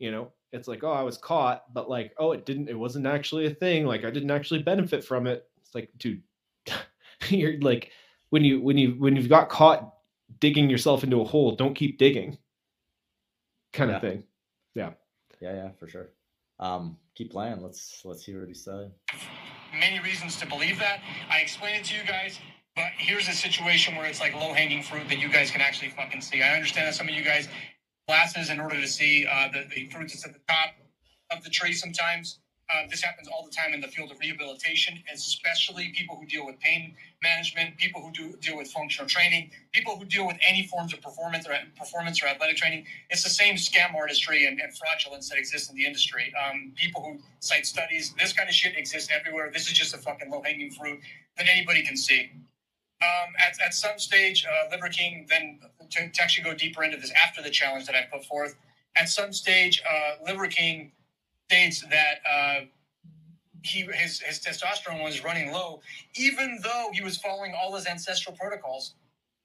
You know, it's like oh, I was caught, but like oh, it didn't. It wasn't actually a thing. Like I didn't actually benefit from it. It's like, dude, you're like when you when you when you've got caught digging yourself into a hole, don't keep digging. Kind Yeah. of thing. yeah, yeah, yeah, for sure. Um, keep playing. Let's let's hear what he said. many reasons to believe that. I explained it to you guys, but here's a situation where it's like low hanging fruit that you guys can actually fucking see. I understand that some of you guys glasses in order to see uh, the, the fruit that's at the top of the tree sometimes. Uh, this happens all the time in the field of rehabilitation, especially people who deal with pain management, people who do deal with functional training, people who deal with any forms of performance or performance or athletic training. It's the same scam artistry and, and fraudulence that exists in the industry. Um, people who cite studies, this kind of shit exists everywhere. This is just a fucking low hanging fruit that anybody can see. Um, at, at some stage, uh, Liver King, then to, to actually go deeper into this after the challenge that I put forth, at some stage, uh, Liver King states that uh, he his, his testosterone was running low, even though he was following all his ancestral protocols.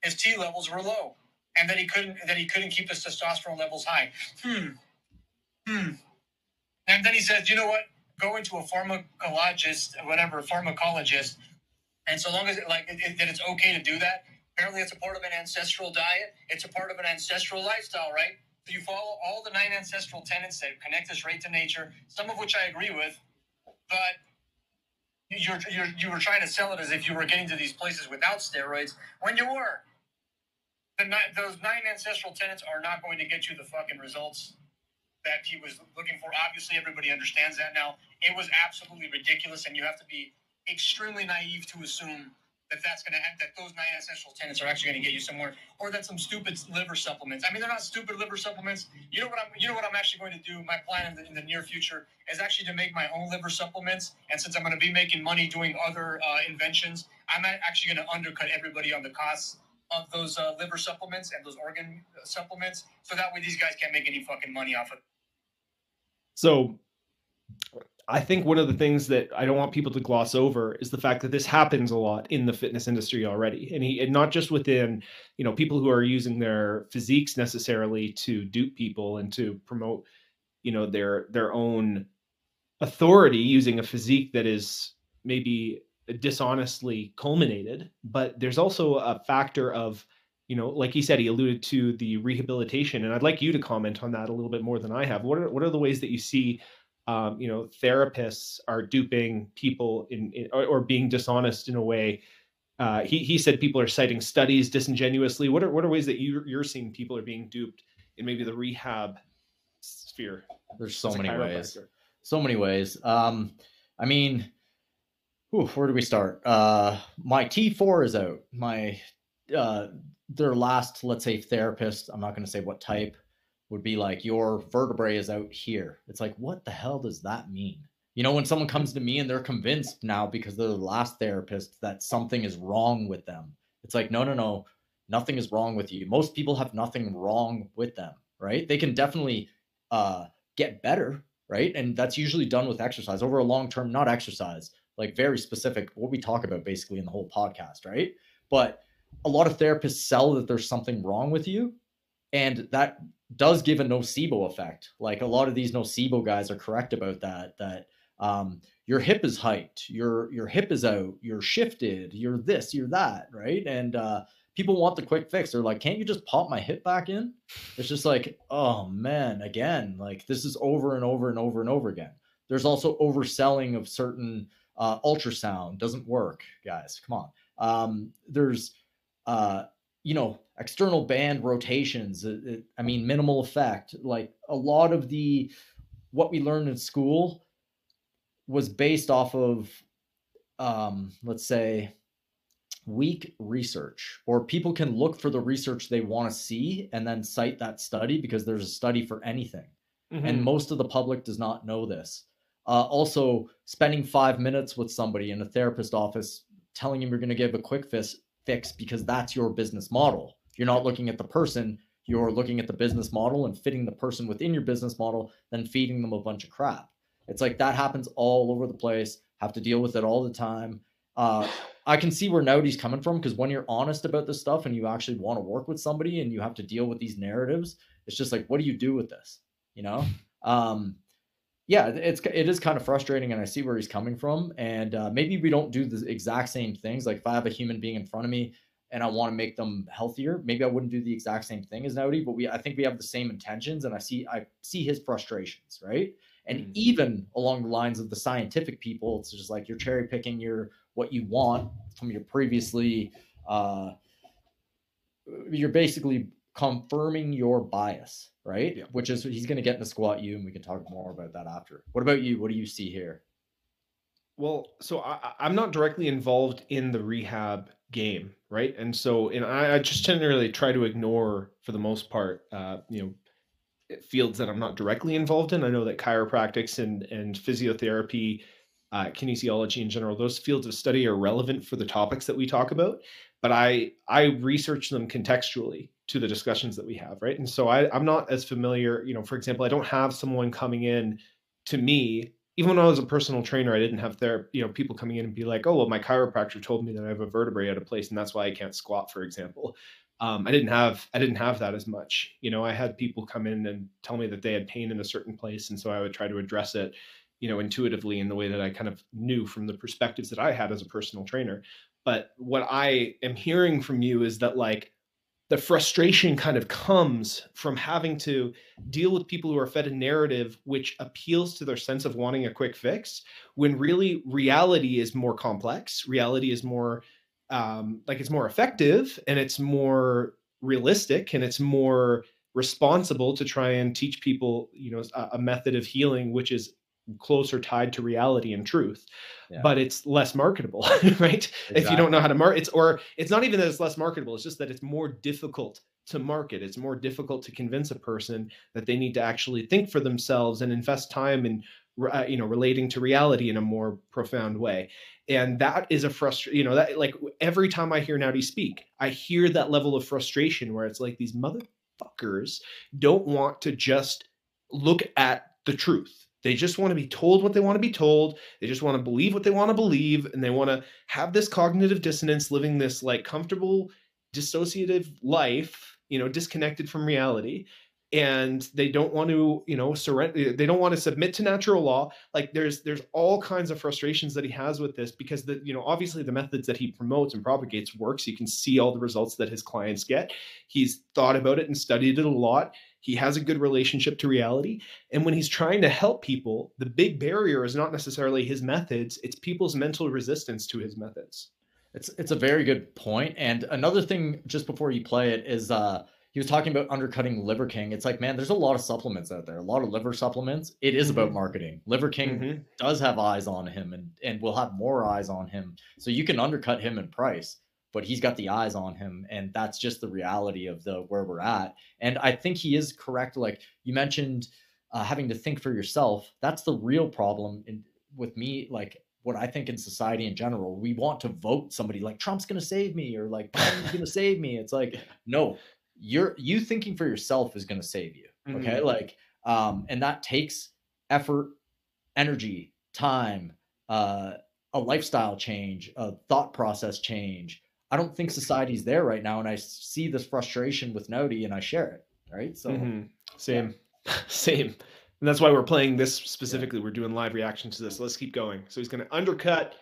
His T levels were low, and that he couldn't that he couldn't keep his testosterone levels high. Hmm. Hmm. And then he says, you know what? Go into a pharmacologist, whatever, pharmacologist, and so long as it, like it, that it's okay to do that. Apparently, it's a part of an ancestral diet. It's a part of an ancestral lifestyle, right? So you follow all the nine ancestral tenets that connect us right to nature, some of which I agree with, but you're, you're you were trying to sell it as if you were getting to these places without steroids when you were. the ni- those nine ancestral tenets are not going to get you the fucking results that he was looking for. Obviously, everybody understands that now. It was absolutely ridiculous, and you have to be extremely naive to assume that that's going to that those nine essential tenants are actually going to get you somewhere, or that some stupid liver supplements. I mean, they're not stupid liver supplements. You know what I'm you know what I'm actually going to do. My plan in the, in the near future is actually to make my own liver supplements. And since I'm going to be making money doing other uh, inventions, I'm actually going to undercut everybody on the costs of those uh, liver supplements and those organ uh, supplements, so that way these guys can't make any fucking money off of. it. So I think one of the things that I don't want people to gloss over is the fact that this happens a lot in the fitness industry already. And he and not just within, you know, people who are using their physiques necessarily to dupe people and to promote, you know, their their own authority using a physique that is maybe dishonestly culminated, but there's also a factor of you know, like he said, he alluded to the rehabilitation, and I'd like you to comment on that a little bit more than I have. What are what are the ways that you see um, you know therapists are duping people in, in or, or, being dishonest in a way. Uh, he, he said people are citing studies disingenuously. What are what are ways that you, you're seeing people are being duped in maybe the rehab sphere? There's so many ways. So many ways. Um, i mean whew, where do we start? Uh, my t4 is out. My uh, their last let's say therapist i'm not going to say what type would be like your vertebrae is out here. It's like, what the hell does that mean? You know, when someone comes to me and they're convinced now because they're the last therapist that something is wrong with them, it's like, no, no, no, nothing is wrong with you. Most people have nothing wrong with them, right? They can definitely uh, get better, right? And that's usually done with exercise over a long term, not exercise, like very specific, what we talk about basically in the whole podcast, right? But a lot of therapists sell that there's something wrong with you. And that does give a nocebo effect. Like a lot of these nocebo guys are correct about that. That um, your hip is hiked, your your hip is out, you're shifted, you're this, you're that, right? And uh, people want the quick fix. They're like, can't you just pop my hip back in? It's just like, oh man, again, like this is over and over and over and over again. There's also overselling of certain uh, ultrasound doesn't work, guys. Come on. Um, there's uh, you know external band rotations it, it, i mean minimal effect. Like a lot of the what we learned in school was based off of um, let's say weak research or people can look for the research they want to see and then cite that study because there's a study for anything. Mm-hmm. and most of the public does not know this. Uh, also spending five minutes with somebody in a therapist office telling him you're going to give a quick fix fix because that's your business model. You're not looking at the person, you're looking at the business model and fitting the person within your business model, then feeding them a bunch of crap. It's like that happens all over the place. Have to deal with it all the time. Uh, I can see where Naudi's coming from because when you're honest about this stuff and you actually want to work with somebody and you have to deal with these narratives, it's just like, what do you do with this? You know? Um, yeah, it's it is kind of frustrating, and I see where he's coming from. And uh, maybe we don't do the exact same things. Like if I have a human being in front of me and I want to make them healthier, maybe I wouldn't do the exact same thing as Naudi. But we, I think we have the same intentions, and I see I see his frustrations, right? And mm-hmm. even along the lines of the scientific people, it's just like you're cherry picking your what you want from your previously. Uh, you're basically confirming your bias, right? Yeah. Which is he's going to get in the Squat U, and we can talk more about that after. What about you? What do you see here? Well, so I, am not directly involved in the rehab game, right? And so, and I, I just generally try to ignore, for the most part, uh, you know, fields that I'm not directly involved in. I know that chiropractics and and physiotherapy, uh, kinesiology in general, those fields of study are relevant for the topics that we talk about. But I I research them contextually to the discussions that we have, right? And so I, I'm not as familiar, you know, for example, I don't have someone coming in to me, even when I was a personal trainer, I didn't have there, you know, people coming in and be like, oh, well, my chiropractor told me that I have a vertebrae out of place and that's why I can't squat, for example. Um, I didn't have I didn't have that as much. You know, I had people come in and tell me that they had pain in a certain place, and so I would try to address it, you know, intuitively in the way that I kind of knew from the perspectives that I had as a personal trainer. But what I am hearing from you is that like the frustration kind of comes from having to deal with people who are fed a narrative which appeals to their sense of wanting a quick fix when really reality is more complex reality is more um, like it's more effective and it's more realistic and it's more responsible to try and teach people you know a, a method of healing which is closer tied to reality and truth Yeah. but it's less marketable right? If you don't know how to market it's or it's not even that it's less marketable it's just that it's more difficult to market it's more difficult to convince a person that they need to actually think for themselves and invest time in uh, you know relating to reality in a more profound way. And that is a frustration you know that like every time i hear Naudi speak i hear that level of frustration where it's like these motherfuckers don't want to just look at the truth they just want to be told what they want to be told. They just want to believe what they want to believe and they want to have this cognitive dissonance living this like comfortable dissociative life you know disconnected from reality and they don't want to you know surrender they don't want to submit to natural law. Like there's there's all kinds of frustrations that he has with this because the you know obviously the methods that he promotes and propagates works. You can see all the results that his clients get. He's thought about it and studied it a lot. He has a good relationship to reality. And when he's trying to help people the big barrier is not necessarily his methods it's people's mental resistance to his methods. It's it's a very good point. And another thing, just before you play it, is uh he was talking about undercutting Liver King. It's like, man, there's a lot of supplements out there, a lot of liver supplements. It is about Mhm. marketing. Liver King Mhm. does have eyes on him and and will have more eyes on him. So you can undercut him in price, but he's got the eyes on him, and that's just the reality of the where we're at. And I think he is correct. Like you mentioned, uh, having to think for yourself. That's the real problem in, with me. Like what I think in society in general, we want to vote somebody like Trump's going to save me or like Biden's going to save me. It's like no, you're you thinking for yourself is going to save you. Okay, like um, and that takes effort, energy, time, uh, a lifestyle change, a thought process change. I don't think society's there right now, and I see this frustration with Naudi, and I share it. Right, so Mhm. Same, same. And that's why we're playing this specifically. We're doing live reactions to this. Let's keep going. So he's going to undercut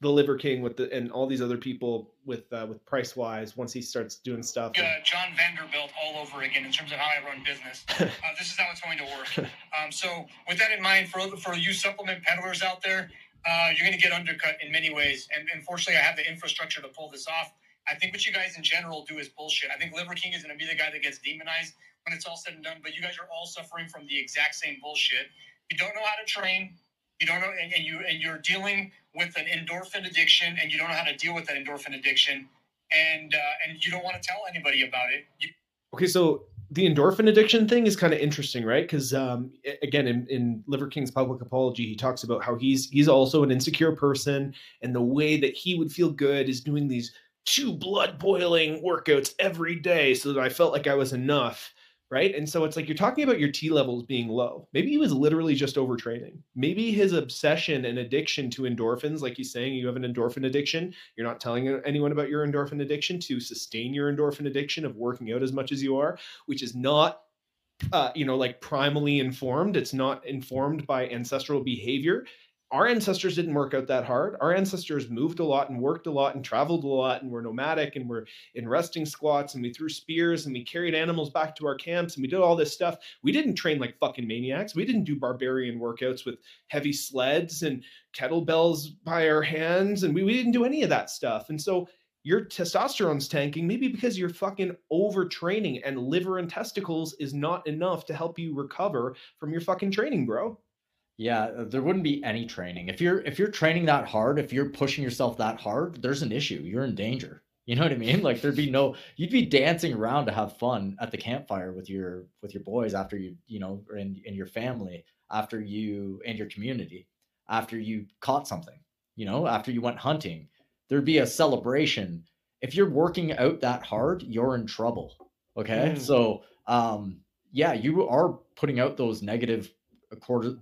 the Liver King with the and all these other people with uh, with price wise once he starts doing stuff. uh, John Vanderbilt all over again in terms of how I run business. Uh, this is how it's going to work. Um, so, with that in mind, for for you supplement peddlers out there, uh, you're going to get undercut in many ways. And unfortunately, I have the infrastructure to pull this off. I think what you guys in general do is bullshit. I think Liver King is going to be the guy that gets demonized when it's all said and done. But you guys are all suffering from the exact same bullshit. You don't know how to train. You don't know, and, and you and you're dealing with an endorphin addiction, and you don't know how to deal with that endorphin addiction, and uh, and you don't want to tell anybody about it. You, Okay, so the endorphin addiction thing is kind of interesting, right? Because um, again, in, in Liver King's public apology, he talks about how he's he's also an insecure person, and the way that he would feel good is doing these two blood boiling workouts every day, so that I felt like I was enough, right? And so it's like you're talking about your T levels being low. Maybe he was literally just overtraining. Maybe his obsession and addiction to endorphins, like he's saying, you have an endorphin addiction. You're not telling anyone about your endorphin addiction to sustain your endorphin addiction of working out as much as you are which is not uh, you know like primally informed it's not informed by ancestral behavior our ancestors didn't work out that hard. Our ancestors moved a lot and worked a lot and traveled a lot and were nomadic and were in resting squats and we threw spears and we carried animals back to our camps and we did all this stuff. We didn't train like fucking maniacs. We didn't do barbarian workouts with heavy sleds and kettlebells by our hands and we, we didn't do any of that stuff. And so your testosterone's tanking maybe because you're fucking overtraining and liver and testicles is not enough to help you recover from your fucking training bro Yeah, uh, there wouldn't be any training. If you're if you're training that hard, if you're pushing yourself that hard, there's an issue. You're in danger. You know what I mean? Like there'd be no you'd be dancing around to have fun at the campfire with your with your boys after you, you know, in, in your family, after you and your community, after you caught something, you know, after you went hunting. There'd be a celebration. If you're working out that hard, you're in trouble. Okay? Mm. So um yeah, you are putting out those negative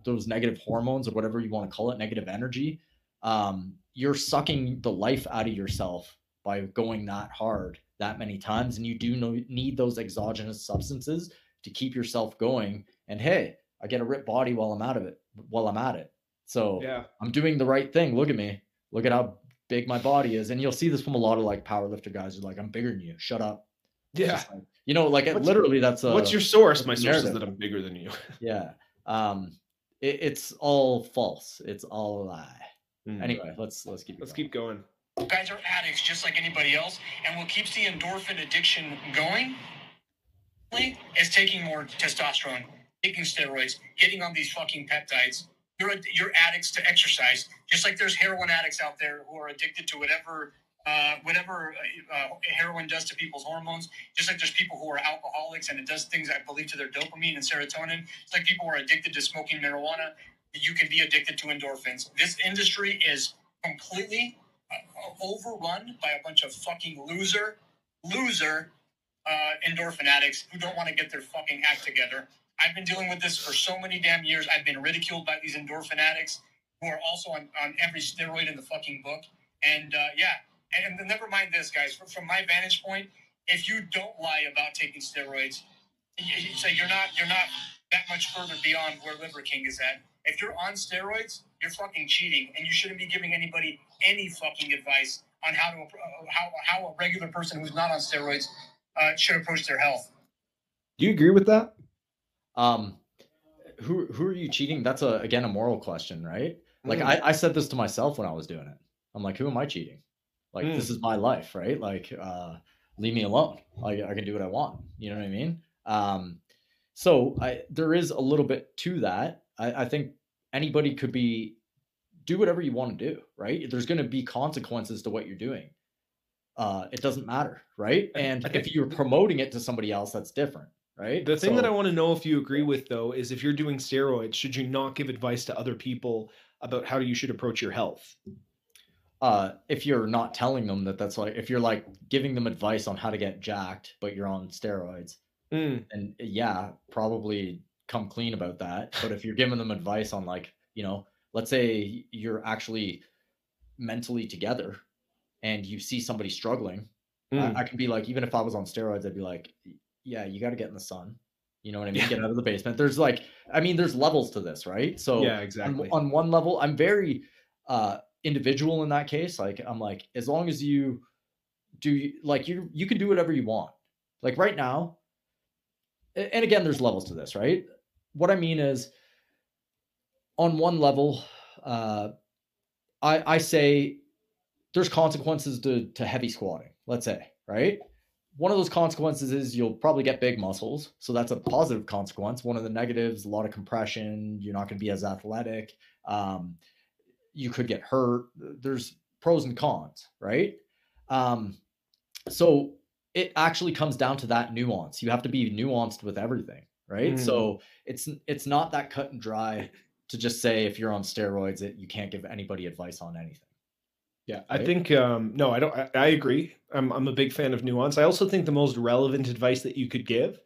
those negative hormones or whatever you want to call it negative energy um you're sucking the life out of yourself by going that hard that many times and you do know, need those exogenous substances to keep yourself going and hey i get a ripped body while i'm out of it while i'm at it. So yeah. I'm doing the right thing look at me. Look at how big my body is and you'll see this from a lot of like powerlifter guys who are like i'm bigger than you shut up. Yeah. like- you know like What's- literally that's a what's your source my source is that i'm bigger than you. Yeah um it, it's all false it's all a lie Mm. anyway let's let's keep let's going. keep going Guys are addicts just like anybody else, and what keeps the endorphin addiction going is taking more testosterone, taking steroids, getting on these fucking peptides. You're you're addicts to exercise, just like there's heroin addicts out there who are addicted to whatever uh, whatever uh, heroin does to people's hormones. Just like there's people who are alcoholics and it does things, I believe, to their dopamine and serotonin. It's like people who are addicted to smoking marijuana. You can be addicted to endorphins. This industry is completely uh, overrun by a bunch of fucking loser, loser uh, endorphin addicts who don't want to get their fucking act together. I've been dealing with this for so many damn years. I've been ridiculed by these endorphin addicts who are also on, on every steroid in the fucking book. And uh, yeah, and, never mind this, guys. From, my vantage point, if you don't lie about taking steroids, you, say you're not you're not that much further beyond where Liver King is at. If you're on steroids, you're fucking cheating, and you shouldn't be giving anybody any fucking advice on how to uh, how how a regular person who's not on steroids uh, should approach their health. Do you agree with that? Um, who who are you cheating? That's a again a moral question, right? Like Mm. I, I said this to myself when I was doing it. I'm like, who am I cheating? Like Mm. this is my life, right? Like uh leave me alone. Like I can do what I want. You know what I mean? Um so I there is a little bit to that. I, I think anybody could be do whatever you want to do, right? There's gonna be consequences to what you're doing. Uh it doesn't matter, right? And think- if you're promoting it to somebody else, that's different, right? The thing that I want to know if you agree with though is if you're doing steroids, should you not give advice to other people about how you should approach your health? Uh if you're not telling them that that's like if you're like giving them advice on how to get jacked but you're on steroids Mm, and yeah probably come clean about that but if you're giving them advice on like you know let's say you're actually mentally together and you see somebody struggling mm. I, I can be like even if i was on steroids i'd be like yeah you got to get in the sun you know what i mean Yeah. get out of the basement there's like i mean there's levels to this right so yeah, on, exactly. on one level i'm very uh individual in that case like i'm like as long as you do like you you can do whatever you want. Like right now and again there's levels to this right? What i mean is on one level uh i i say there's consequences to to heavy squatting let's say right? One of those consequences is you'll probably get big muscles so that's a positive consequence. One of the negatives a lot of compression you're not going to be as athletic. Um, you could get hurt there's pros and cons right um, so it actually comes down to that nuance you have to be nuanced with everything right Mm. so it's it's not that cut and dry to just say if you're on steroids that you can't give anybody advice on anything Yeah, I right? think um no, I don't I, I agree. I'm I'm a big fan of nuance. I also think the most relevant advice that you could give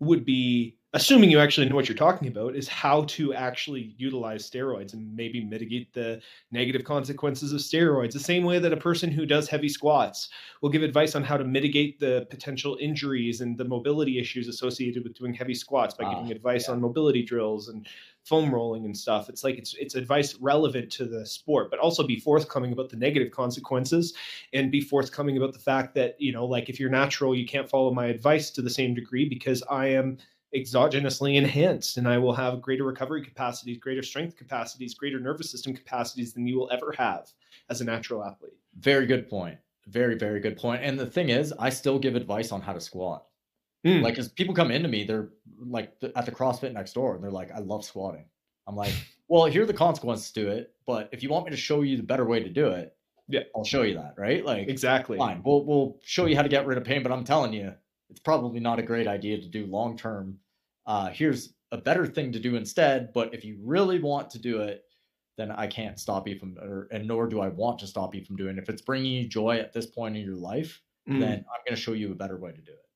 would be assuming you actually know what you're talking about is how to actually utilize steroids and maybe mitigate the negative consequences of steroids the same way that a person who does heavy squats will give advice on how to mitigate the potential injuries and the mobility issues associated with doing heavy squats by Ah, giving advice yeah. on mobility drills and foam rolling and stuff it's like it's it's advice relevant to the sport but also be forthcoming about the negative consequences and be forthcoming about the fact that you know like if you're natural you can't follow my advice to the same degree because i am exogenously enhanced and i will have greater recovery capacities greater strength capacities greater nervous system capacities than you will ever have as a natural athlete. Very good point. Very very good point. and the thing is i still give advice on how to squat. Mm. like as people come into me they're like at the crossfit next door and they're like i love squatting. I'm like well here are the consequences to it but if you want me to show you the better way to do it Yeah. i'll show you that right? Like exactly. fine. We'll, we'll show you how to get rid of pain but i'm telling you it's probably not a great idea to do long term. Uh here's a better thing to do instead but if you really want to do it then i can't stop you from or, and nor do i want to stop you from doing it. If it's bringing you joy at this point in your life Mm. then i'm going to show you a better way to do it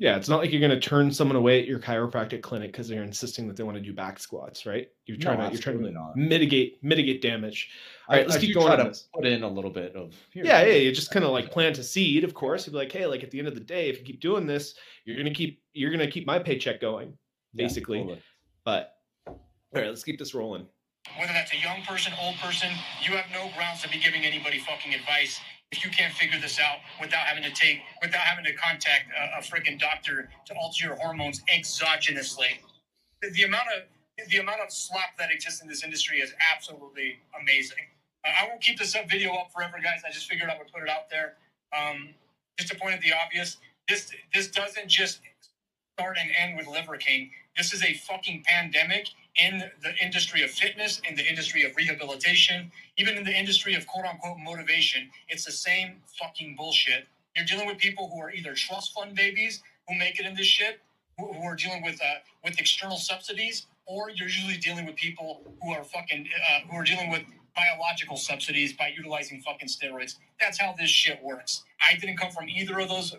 Yeah, it's not like you're going to turn someone away at your chiropractic clinic because they're insisting that they want to do back squats, right? You're No, trying to you're trying to not. mitigate mitigate damage. All right, I- let's I keep going try on to this. put in a little bit of here, Yeah, yeah, you just kind of like plant a seed, of course. You'd be like, hey, like at the end of the day, if you keep doing this, you're gonna keep you're gonna keep my paycheck going, Yeah, basically. totally. But all right, let's keep this rolling. Whether that's a young person, old person, you have no grounds to be giving anybody fucking advice if you can't figure this out without having to take, without having to contact a, a freaking doctor to alter your hormones exogenously. The, the amount of the amount of slop that exists in this industry is absolutely amazing. I won't keep this up video up forever, guys. I just figured I would put it out there. Um, just to point out the obvious, this this doesn't just start and end with Liver King. This is a fucking pandemic in the industry of fitness, in the industry of rehabilitation, even in the industry of quote unquote motivation. It's the same fucking bullshit. You're dealing with people who are either trust fund babies who make it in this shit, who, who are dealing with uh, with external subsidies, or you're usually dealing with people who are fucking uh, who are dealing with biological subsidies by utilizing fucking steroids. That's how this shit works. I didn't come from either of those uh,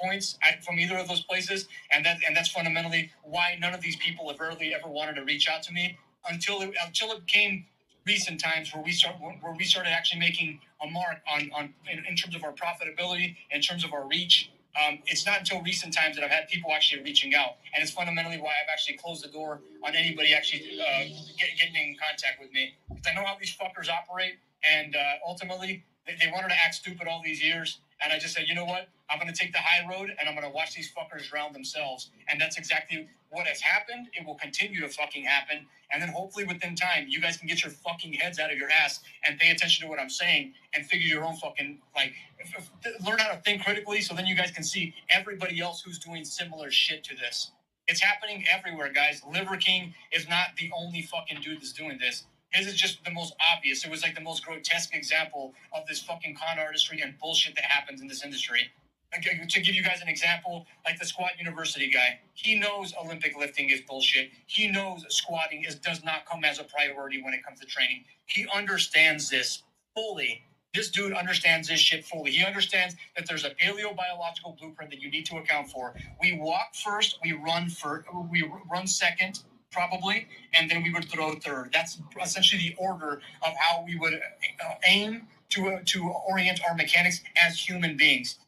points, I, from either of those places, and that and that's fundamentally why none of these people have really ever wanted to reach out to me until it, until it came recent times where we start where we started actually making a mark on on in, in terms of our profitability, in terms of our reach, um, it's not until recent times that I've had people actually reaching out, and it's fundamentally why I've actually closed the door on anybody actually uh, get, getting in contact with me. Because I know how these fuckers operate, and uh, ultimately they, they wanted to act stupid all these years, and I just said, you know what? I'm going to take the high road, and I'm going to watch these fuckers drown themselves, and that's exactly what has happened. It will continue to fucking happen, and then hopefully within time, you guys can get your fucking heads out of your ass and pay attention to what I'm saying and figure your own fucking like if, if, learn how to think critically. So then you guys can see everybody else who's doing similar shit to this. It's happening everywhere, guys. Liver King is not the only fucking dude that's doing this. His is just the most obvious. It was like the most grotesque example of this fucking con artistry and bullshit that happens in this industry uh, to give you guys an example, like the squat university guy, he knows Olympic lifting is bullshit. He knows squatting is does not come as a priority when it comes to training. He understands this fully. This dude understands this shit fully. He understands that there's a paleobiological blueprint that you need to account for. We walk first, we run first, we run second, probably, and then we would throw third. That's essentially the order of how we would uh, aim to uh, to orient our mechanics as human beings.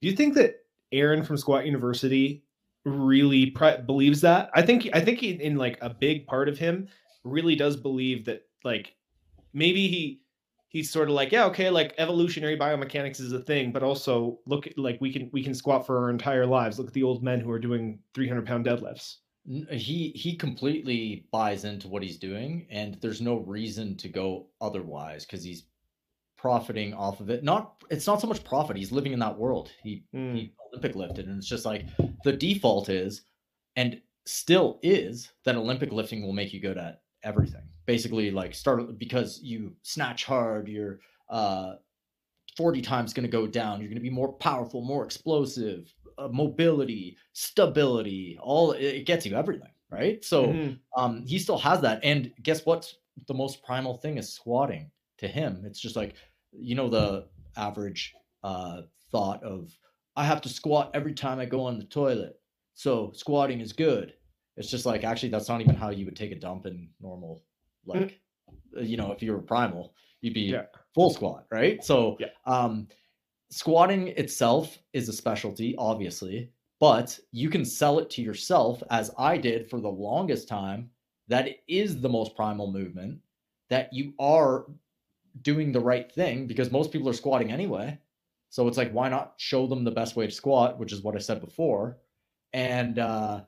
Do you think that Aaron from Squat University really pre- believes that? I think I think he, in like a big part of him really does believe that like maybe he he's sort of like yeah okay like evolutionary biomechanics is a thing but also look at, like we can we can squat for our entire lives look at the old men who are doing 300 pound deadlifts he he completely buys into what he's doing and there's no reason to go otherwise because he's profiting off of it. Not it's not so much profit. He's living in that world. He, mm. he Olympic lifted, and it's just like the default is, and still is that Olympic lifting will make you good at everything. Basically, like start because you snatch hard, you're uh 40 times going to go down. You're going to be more powerful, more explosive, uh, mobility, stability. All it gets you everything, right? So mm-hmm. um, he still has that. And guess what? The most primal thing is squatting to him. It's just like you know the average uh, thought of I have to squat every time I go on the toilet, so squatting is good. It's just like actually that's not even how you would take a dump in normal mm. like mm. you know if you were primal you'd be yeah. full squat right so yeah. um squatting itself is a specialty obviously but you can sell it to yourself as i did for the longest time that it is the most primal movement that you are doing the right thing because most people are squatting anyway. So it's like, why not show them the best way to squat, which is what I said before. And uh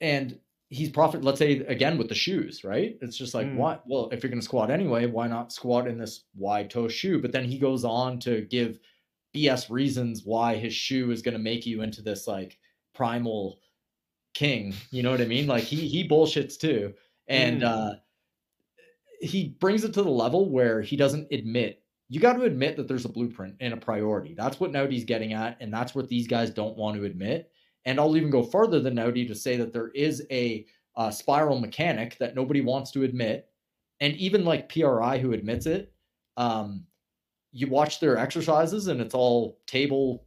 and he's profit let's say again with the shoes right it's just like mm. what well if you're going to squat anyway why not squat in this wide toe shoe but then he goes on to give bs reasons why his shoe is going to make you into this like primal king you know what i mean like he he bullshits too and mm. uh he brings it to the level where he doesn't admit you got to admit that there's a blueprint and a priority. That's what Naudi's getting at, and that's what these guys don't want to admit. And I'll even go further than Naudi to say that there is a, a spiral mechanic that nobody wants to admit, and even like PRI who admits it. Um, you watch their exercises, and it's all table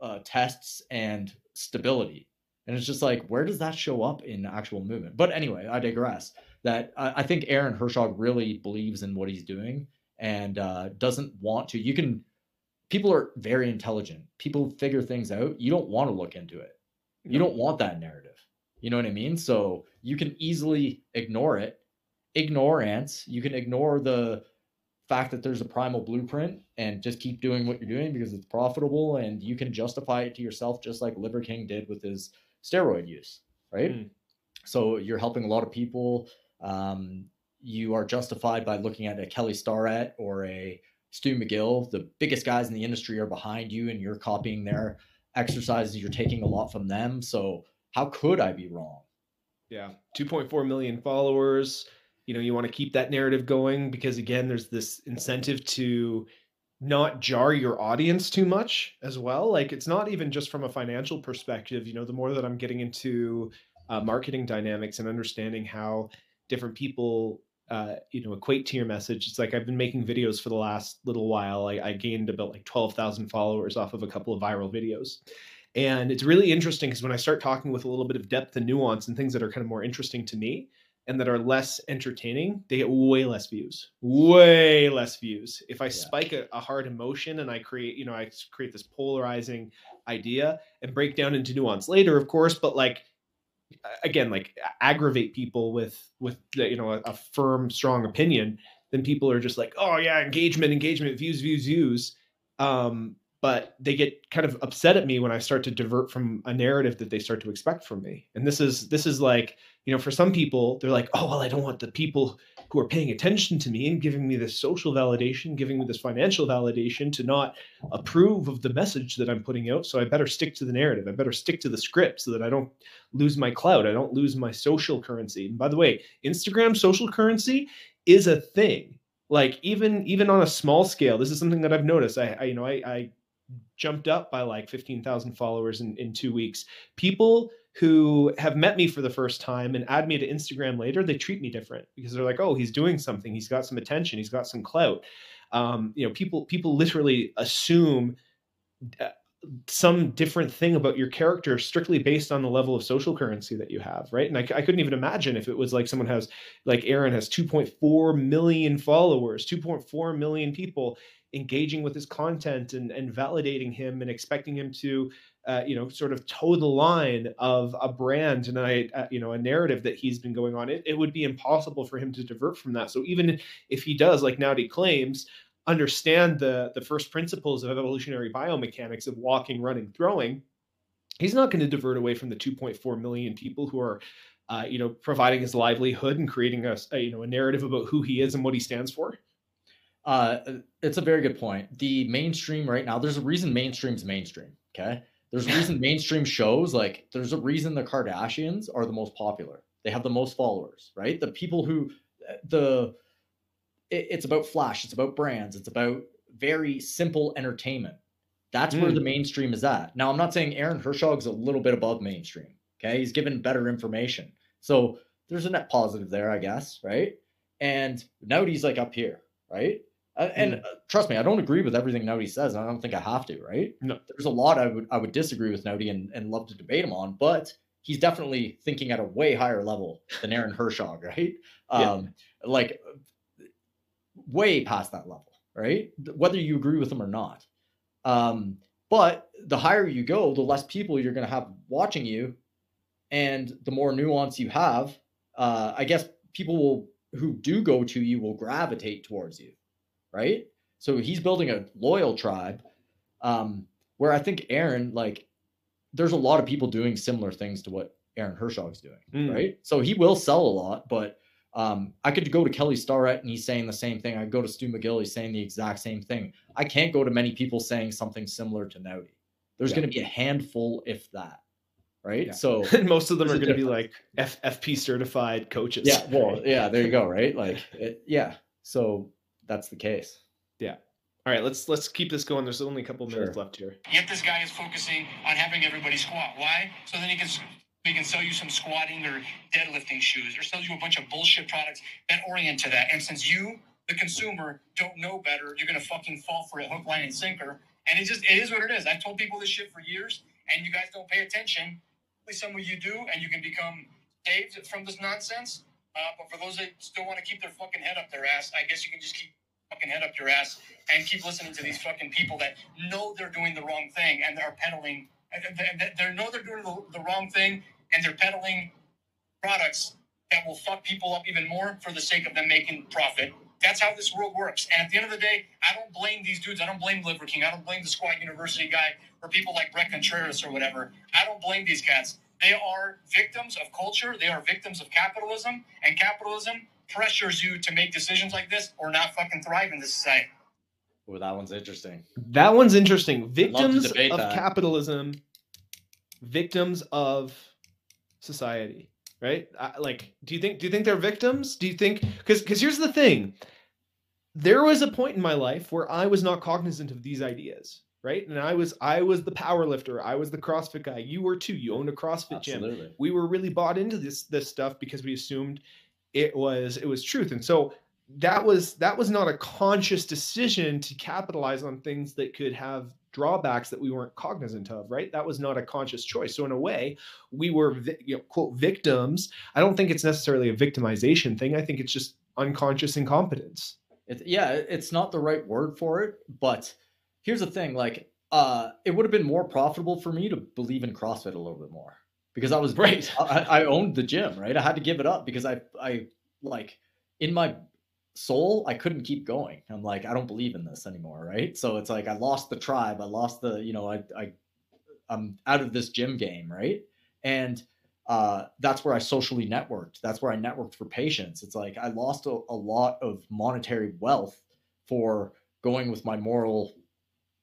uh, tests and stability, and it's just like, where does that show up in actual movement? But anyway, I digress that I, I think Aaron Horschig really believes in what he's doing and uh, doesn't want to. You can, people are very intelligent. People figure things out. You don't want to look into it. You don't want that narrative. You know what I mean? So you can easily ignore it, ignore ants. You can ignore the fact that there's a primal blueprint and just keep doing what you're doing because it's profitable and you can justify it to yourself, just like Liver King did with his steroid use, right? Mm. So you're helping a lot of people um, you are justified by looking at a Kelly Starrett or a Stu McGill. The biggest guys in the industry are behind you, and you're copying their exercises. You're taking a lot from them. So how could I be wrong? Yeah, 2.4 million followers. You know, you want to keep that narrative going because again, there's this incentive to not jar your audience too much as well. Like it's not even just from a financial perspective. You know, the more that I'm getting into uh, marketing dynamics and understanding how different people uh, you know equate to your message. It's like i've been making videos for the last little while. I, I gained about like 12000 followers off of a couple of viral videos. And it's really interesting because when i start talking with a little bit of depth and nuance and things that are kind of more interesting to me and that are less entertaining they get way less views way less views. If i yeah. spike a, a hard emotion and i create you know i create this polarizing idea and break down into nuance later of course but like again like aggravate people with with you know a, a, firm strong opinion then people are just like oh yeah engagement engagement views views views. Um, but they get kind of upset at me when i start to divert from a narrative that they start to expect from me. And this is this is like you know for some people they're like oh well i don't want the people who are paying attention to me and giving me this social validation, giving me this financial validation to not approve of the message that I'm putting out. So I better stick to the narrative. I better stick to the script so that I don't lose my clout. I don't lose my social currency. And by the way, Instagram social currency is a thing. Like even even on a small scale, this is something that I've noticed. I, I you know I, I jumped up by like 15,000 followers in, in two weeks. People who have met me for the first time and add me to Instagram later, they treat me different because they're like, oh, he's doing something. He's got some attention. He's got some clout. Um, you know, people people literally assume uh, some different thing about your character strictly based on the level of social currency that you have, right? And I, I couldn't even imagine if it was like someone has, like Aaron has 2.4 million followers, 2.4 million people engaging with his content and, and validating him and expecting him to uh, you know, sort of toe the line of a brand and a, uh, you know, a narrative that he's been going on, it, it would be impossible for him to divert from that. So even if he does, like Naudi claims, understand the the first principles of evolutionary biomechanics of walking, running, throwing, he's not going to divert away from the 2.4 million people who are, uh, you know, providing his livelihood and creating a, a, you know a narrative about who he is and what he stands for. Uh, it's a very good point. The mainstream right now, there's a reason mainstream's mainstream. Okay, there's a reason mainstream shows like there's a reason the Kardashians are the most popular. They have the most followers, right? The people who the it, it's about flash, it's about brands, it's about very simple entertainment. That's mm. where the mainstream is at. Now, I'm not saying Aaron Horschig's a little bit above mainstream. Okay, he's given better information, so there's a net positive there, I guess, right? And now he's like up here, right? Uh, and uh, trust me, I don't agree with everything Naudi says. I don't think I have to, right? No. There's a lot I would I would disagree with Naudi and, and love to debate him on, but he's definitely thinking at a way higher level than Aaron Horschig, right? Um, yeah. like way past that level, right? Whether you agree with him or not. Um, but the higher you go, the less people you're going to have watching you, and the more nuance you have. Uh, I guess people will who do go to you will gravitate towards you right? So he's building a loyal tribe. Um, where I think Aaron, like, there's a lot of people doing similar things to what Aaron Horschig's doing, mm. right? So he will sell a lot, but um, I could go to Kelly Starrett and he's saying the same thing. I go to Stu McGill, he's saying the exact same thing. I can't go to many people saying something similar to Naudi. There's yeah. going to be a handful, if that, right? Yeah. So most of them are going to be like F- FP certified coaches. Yeah, well, yeah, there you go, right? Like, it, yeah. So that's the case. Yeah. All right, let's let's keep this going. There's only a couple minutes sure. left here. Yet this guy is focusing on having everybody squat. Why? So then he can he can sell you some squatting or deadlifting shoes, or sell you a bunch of bullshit products that orient to that. And since you, the consumer, don't know better, you're gonna fucking fall for it hook, line, and sinker. And it just it is what it is. I've told people this shit for years, and you guys don't pay attention. Some of you do, and you can become saved from this nonsense. Uh, but for those that still want to keep their fucking head up their ass, I guess you can just keep fucking head up your ass and keep listening to these fucking people that know they're doing the wrong thing and they're peddling. They know they're doing the, the wrong thing and they're peddling products that will fuck people up even more for the sake of them making profit. That's how this world works. And at the end of the day, I don't blame these dudes. I don't blame Liver King. I don't blame the Squat University guy or people like Bret Contreras or whatever. I don't blame these cats. They are victims of culture. They are victims of capitalism. And capitalism pressures you to make decisions like this or not fucking thrive in this society. Well, that one's interesting. That one's interesting. Victims of that. capitalism, victims of society, right? I, like, do you think do you think they're victims? Do you think because because here's the thing, there was a point in my life where I was not cognizant of these ideas, right? And I was I was the power lifter, I was the CrossFit guy. You were too. You owned a CrossFit gym. We were really bought into this this stuff because we assumed it was it was truth. And so that was that was not a conscious decision to capitalize on things that could have drawbacks that we weren't cognizant of right? That was not a conscious choice. So in a way we were you know, quote victims. I don't think it's necessarily a victimization thing. I think it's just unconscious incompetence. It, yeah, it's not the right word for it, but here's the thing: like, uh, it would have been more profitable for me to believe in CrossFit a little bit more because I was Right. I, I owned the gym, right? I had to give it up because I, I like, in my soul, I couldn't keep going. I'm like, I don't believe in this anymore, right? So it's like I lost the tribe, I lost the, you know, I, I, I'm out of this gym game, right? And uh, that's where I socially networked. That's where I networked for patients. It's like I lost a, a lot of monetary wealth for going with my moral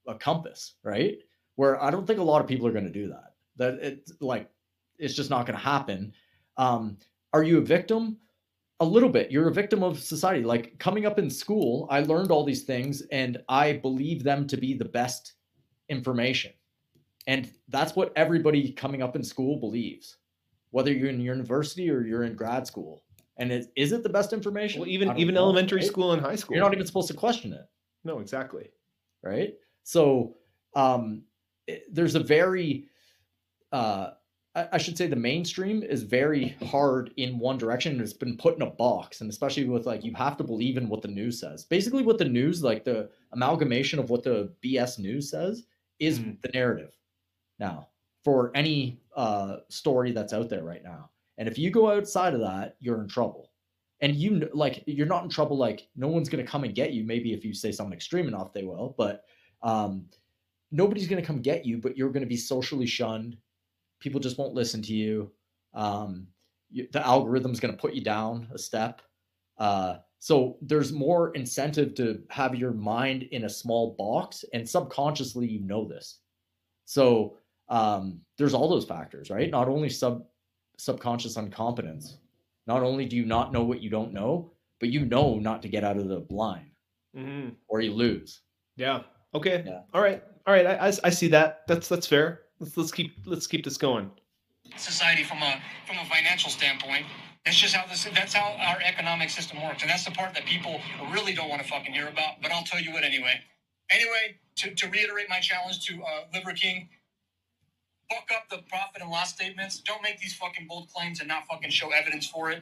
uh, compass, right? Where I don't think a lot of people are going to do that. That it's like it's just not going to happen. Um, are you a victim? A little bit. You're a victim of society. Like coming up in school, I learned all these things and I believe them to be the best information. And that's what everybody coming up in school believes, whether you're in university or you're in grad school. And it, is it the best information? well even even know, elementary right? school and high school You're not even supposed to question it no exactly right so um it- there's a very uh I I should say the mainstream is very hard in one direction and it's been put in a box. And especially with like you have to believe in what the news says. Basically what the news like the amalgamation of what the bs news says is Mm. the narrative now for any uh story that's out there right now. And if you go outside of that you're in trouble. And you like you're not in trouble like no one's going to come and get you. Maybe if you say something extreme enough they will but um nobody's going to come get you but you're going to be socially shunned people just won't listen to you um you, the algorithm's going to put you down a step uh so there's more incentive to have your mind in a small box and subconsciously you know this so um there's all those factors right not only sub subconscious incompetence not only do you not know what you don't know, but you know not to get out of the blind Mhm. or you lose. Yeah. Okay. Yeah. All right. All right. I, I, I see that. That's that's fair. Let's let's keep let's keep this going. society from a from a financial standpoint. That's just how this. That's how our economic system works, and that's the part that people really don't want to fucking hear about. But I'll tell you what anyway. Anyway, to, to reiterate my challenge to uh, Liver King, fuck up the profit and loss statements. Don't make these fucking bold claims and not fucking show evidence for it.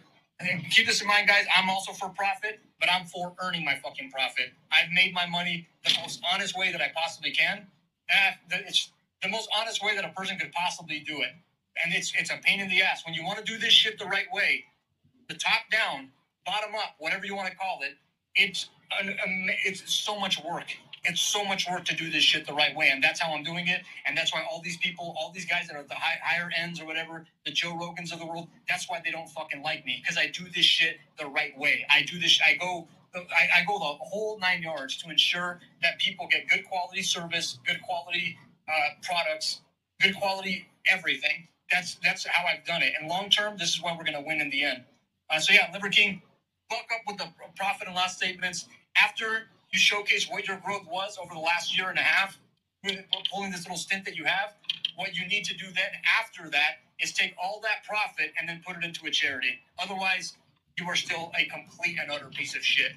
Keep this in mind, guys. I'm also for profit, but I'm for earning my fucking profit. I've made my money the most honest way that I possibly can. Eh, the- it's the most honest way that a person could possibly do it and it's it's a pain in the ass when you want to do this shit the right way the top down bottom up whatever you want to call it it's an, it's so much work it's so much work to do this shit the right way and that's how i'm doing it and that's why all these people all these guys that are at the high, higher ends or whatever the joe rogans of the world that's why they don't fucking like me because i do this shit the right way i do this i go I, I go the whole nine yards to ensure that people get good quality service good quality uh, products good quality everything that's that's how I've done it. And long term, this is why we're going to win in the end. Uh, so yeah, Liver King, buck up with the profit and loss statements after you showcase what your growth was over the last year and a half, pulling this little stint that you have. What you need to do then after that is take all that profit and then put it into a charity. Otherwise, you are still a complete and utter piece of shit.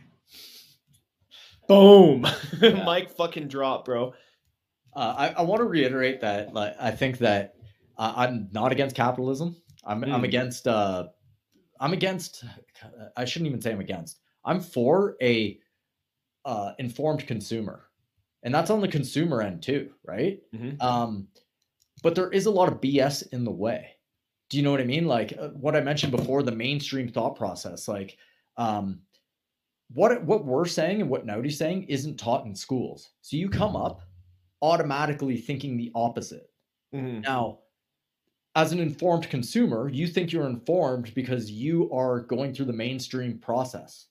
Boom. Yeah. Mic fucking drop, bro. Uh, I, I want to reiterate that like, I think that uh, I'm not against capitalism. I'm I'm Mm. against uh, I'm against. I shouldn't even say I'm against. I'm for a uh, informed consumer, and that's on the consumer end too, right? Mhm. Um, but there is a lot of BS in the way. Do you know what I mean? Like uh, what I mentioned before, the mainstream thought process. Like, um, what what we're saying and what Naudi's saying isn't taught in schools. So you come up automatically thinking the opposite. Mhm. Now, as an informed consumer, you think you're informed because you are going through the mainstream process.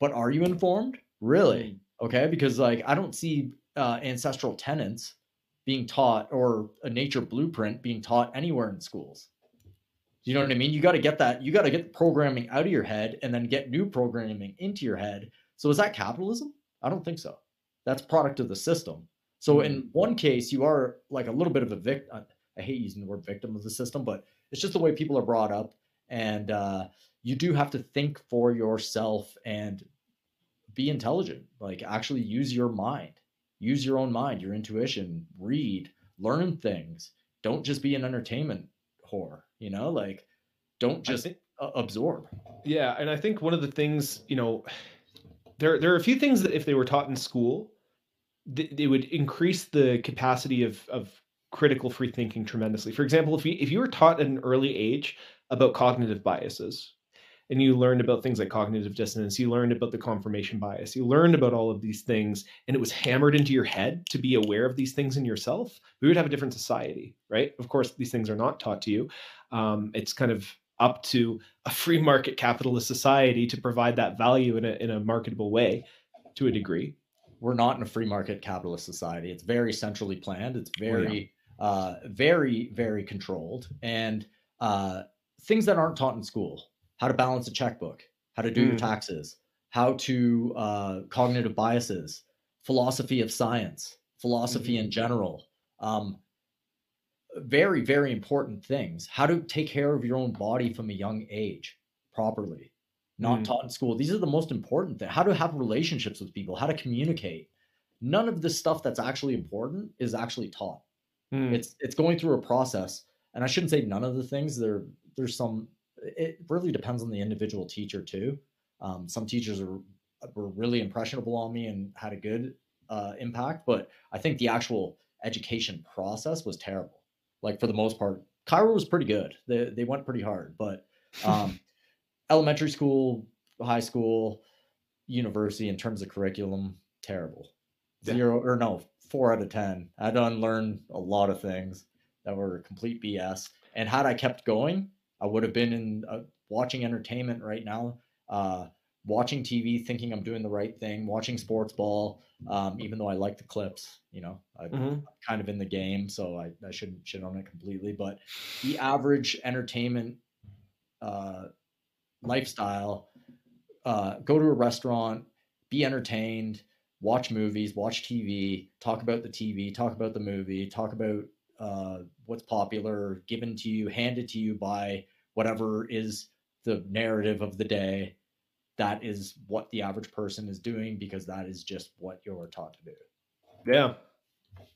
But are you informed? Really? Okay. Because, like, I don't see uh, ancestral tenants being taught or a nature blueprint being taught anywhere in schools. You know what I mean? You got to get that, you got to get the programming out of your head and then get new programming into your head. So, is that capitalism? I don't think so. That's product of the system. So, in one case, you are like a little bit of a victim I hate using the word victim of the system, but it's just the way people are brought up. And uh, you do have to think for yourself and be intelligent. Like actually use your mind, use your own mind, your intuition, read, learn things. Don't just be an entertainment whore, you know, like don't just think, absorb. Yeah. And I think one of the things, you know, there, there are a few things that if they were taught in school, they would increase the capacity of, of critical free thinking tremendously. For example, if you if you were taught at an early age about cognitive biases and you learned about things like cognitive dissonance, you learned about the confirmation bias, you learned about all of these things and it was hammered into your head to be aware of these things in yourself, we would have a different society, right? Of course, these things are not taught to you. Um, it's kind of up to a free market capitalist society to provide that value in a, in a marketable way to a degree. We're not in a free market capitalist society. It's very centrally planned. It's very oh, yeah uh, very, very controlled, and uh, things that aren't taught in school how to balance a checkbook, how to do mm. your taxes, how to uh, cognitive biases, philosophy of science, philosophy mm-hmm. in general. Um, very, very important things. How to take care of your own body from a young age properly, not mm. taught in school. These are the most important things. How to have relationships with people, how to communicate. None of this stuff that's actually important is actually taught. Mm. It's it's going through a process, and I shouldn't say none of the things. There there's some. It really depends on the individual teacher too. Um, some teachers are were really impressionable on me and had a good uh, impact, but I think the actual education process was terrible. Like for the most part, chiro was pretty good. They they went pretty hard, but um, elementary school, high school, university in terms of curriculum, terrible. Zero or no, four out of ten. I done learned a lot of things that were complete BS. And had I kept going, I would have been in uh, watching entertainment right now, uh, watching TV, thinking I'm doing the right thing, watching sports ball. Um, even though I like the clips, you know, I'm mm-hmm. kind of in the game, so I, I shouldn't shit on it completely. But the average entertainment uh, lifestyle, uh, go to a restaurant, be entertained, watch movies, watch TV, talk about the TV, talk about the movie, talk about uh, what's popular, given to you, handed to you by whatever is the narrative of the day. That is what the average person is doing because that is just what you're taught to do. Yeah.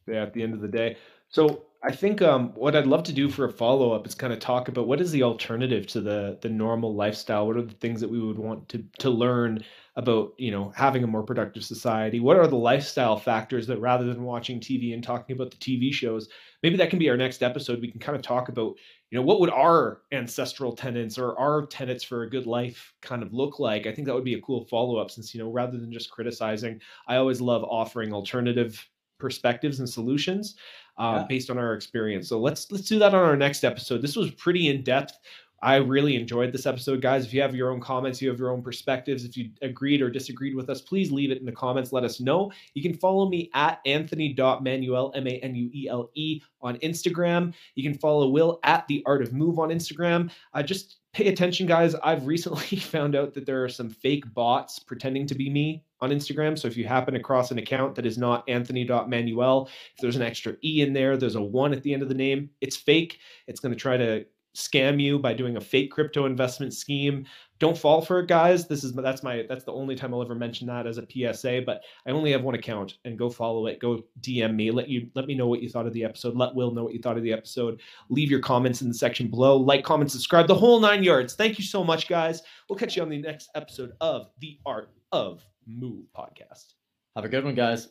Yeah. At the end of the day. So I think um, what I'd love to do for a follow up is kind of talk about what is the alternative to the the normal lifestyle. What are the things that we would want to to learn about you know having a more productive society? What are the lifestyle factors that rather than watching TV and talking about the TV shows, maybe that can be our next episode. We can kind of talk about you know what would our ancestral tenants or our tenets for a good life kind of look like. I think that would be a cool follow up since you know rather than just criticizing, I always love offering alternative perspectives and solutions uh, yeah. based on our experience. So let's let's do that on our next episode. This was pretty in depth. I really enjoyed this episode, guys. If you have your own comments, you have your own perspectives, if you agreed or disagreed with us, please leave it in the comments. Let us know. You can follow me at anthony.manuele, M A N U E L E, on Instagram. You can follow Will at The Art of Move on Instagram. Uh, just pay attention, guys. I've recently found out that there are some fake bots pretending to be me on Instagram. So if you happen across an account that is not anthony.manuele, if there's an extra E in there, there's a one at the end of the name, it's fake. It's going to try to scam you by doing a fake crypto investment scheme. Don't fall for it, guys. This is that's my that's the only time I'll ever mention that as a PSA. But I only have one account, and go follow it. Go DM me. Let you let me know what you thought of the episode. Let Will know what you thought of the episode. Leave your comments in the section below. Like, comment, subscribe. The whole nine yards. Thank you so much, guys. We'll catch you on the next episode of the Art of Move podcast. Have a good one, guys.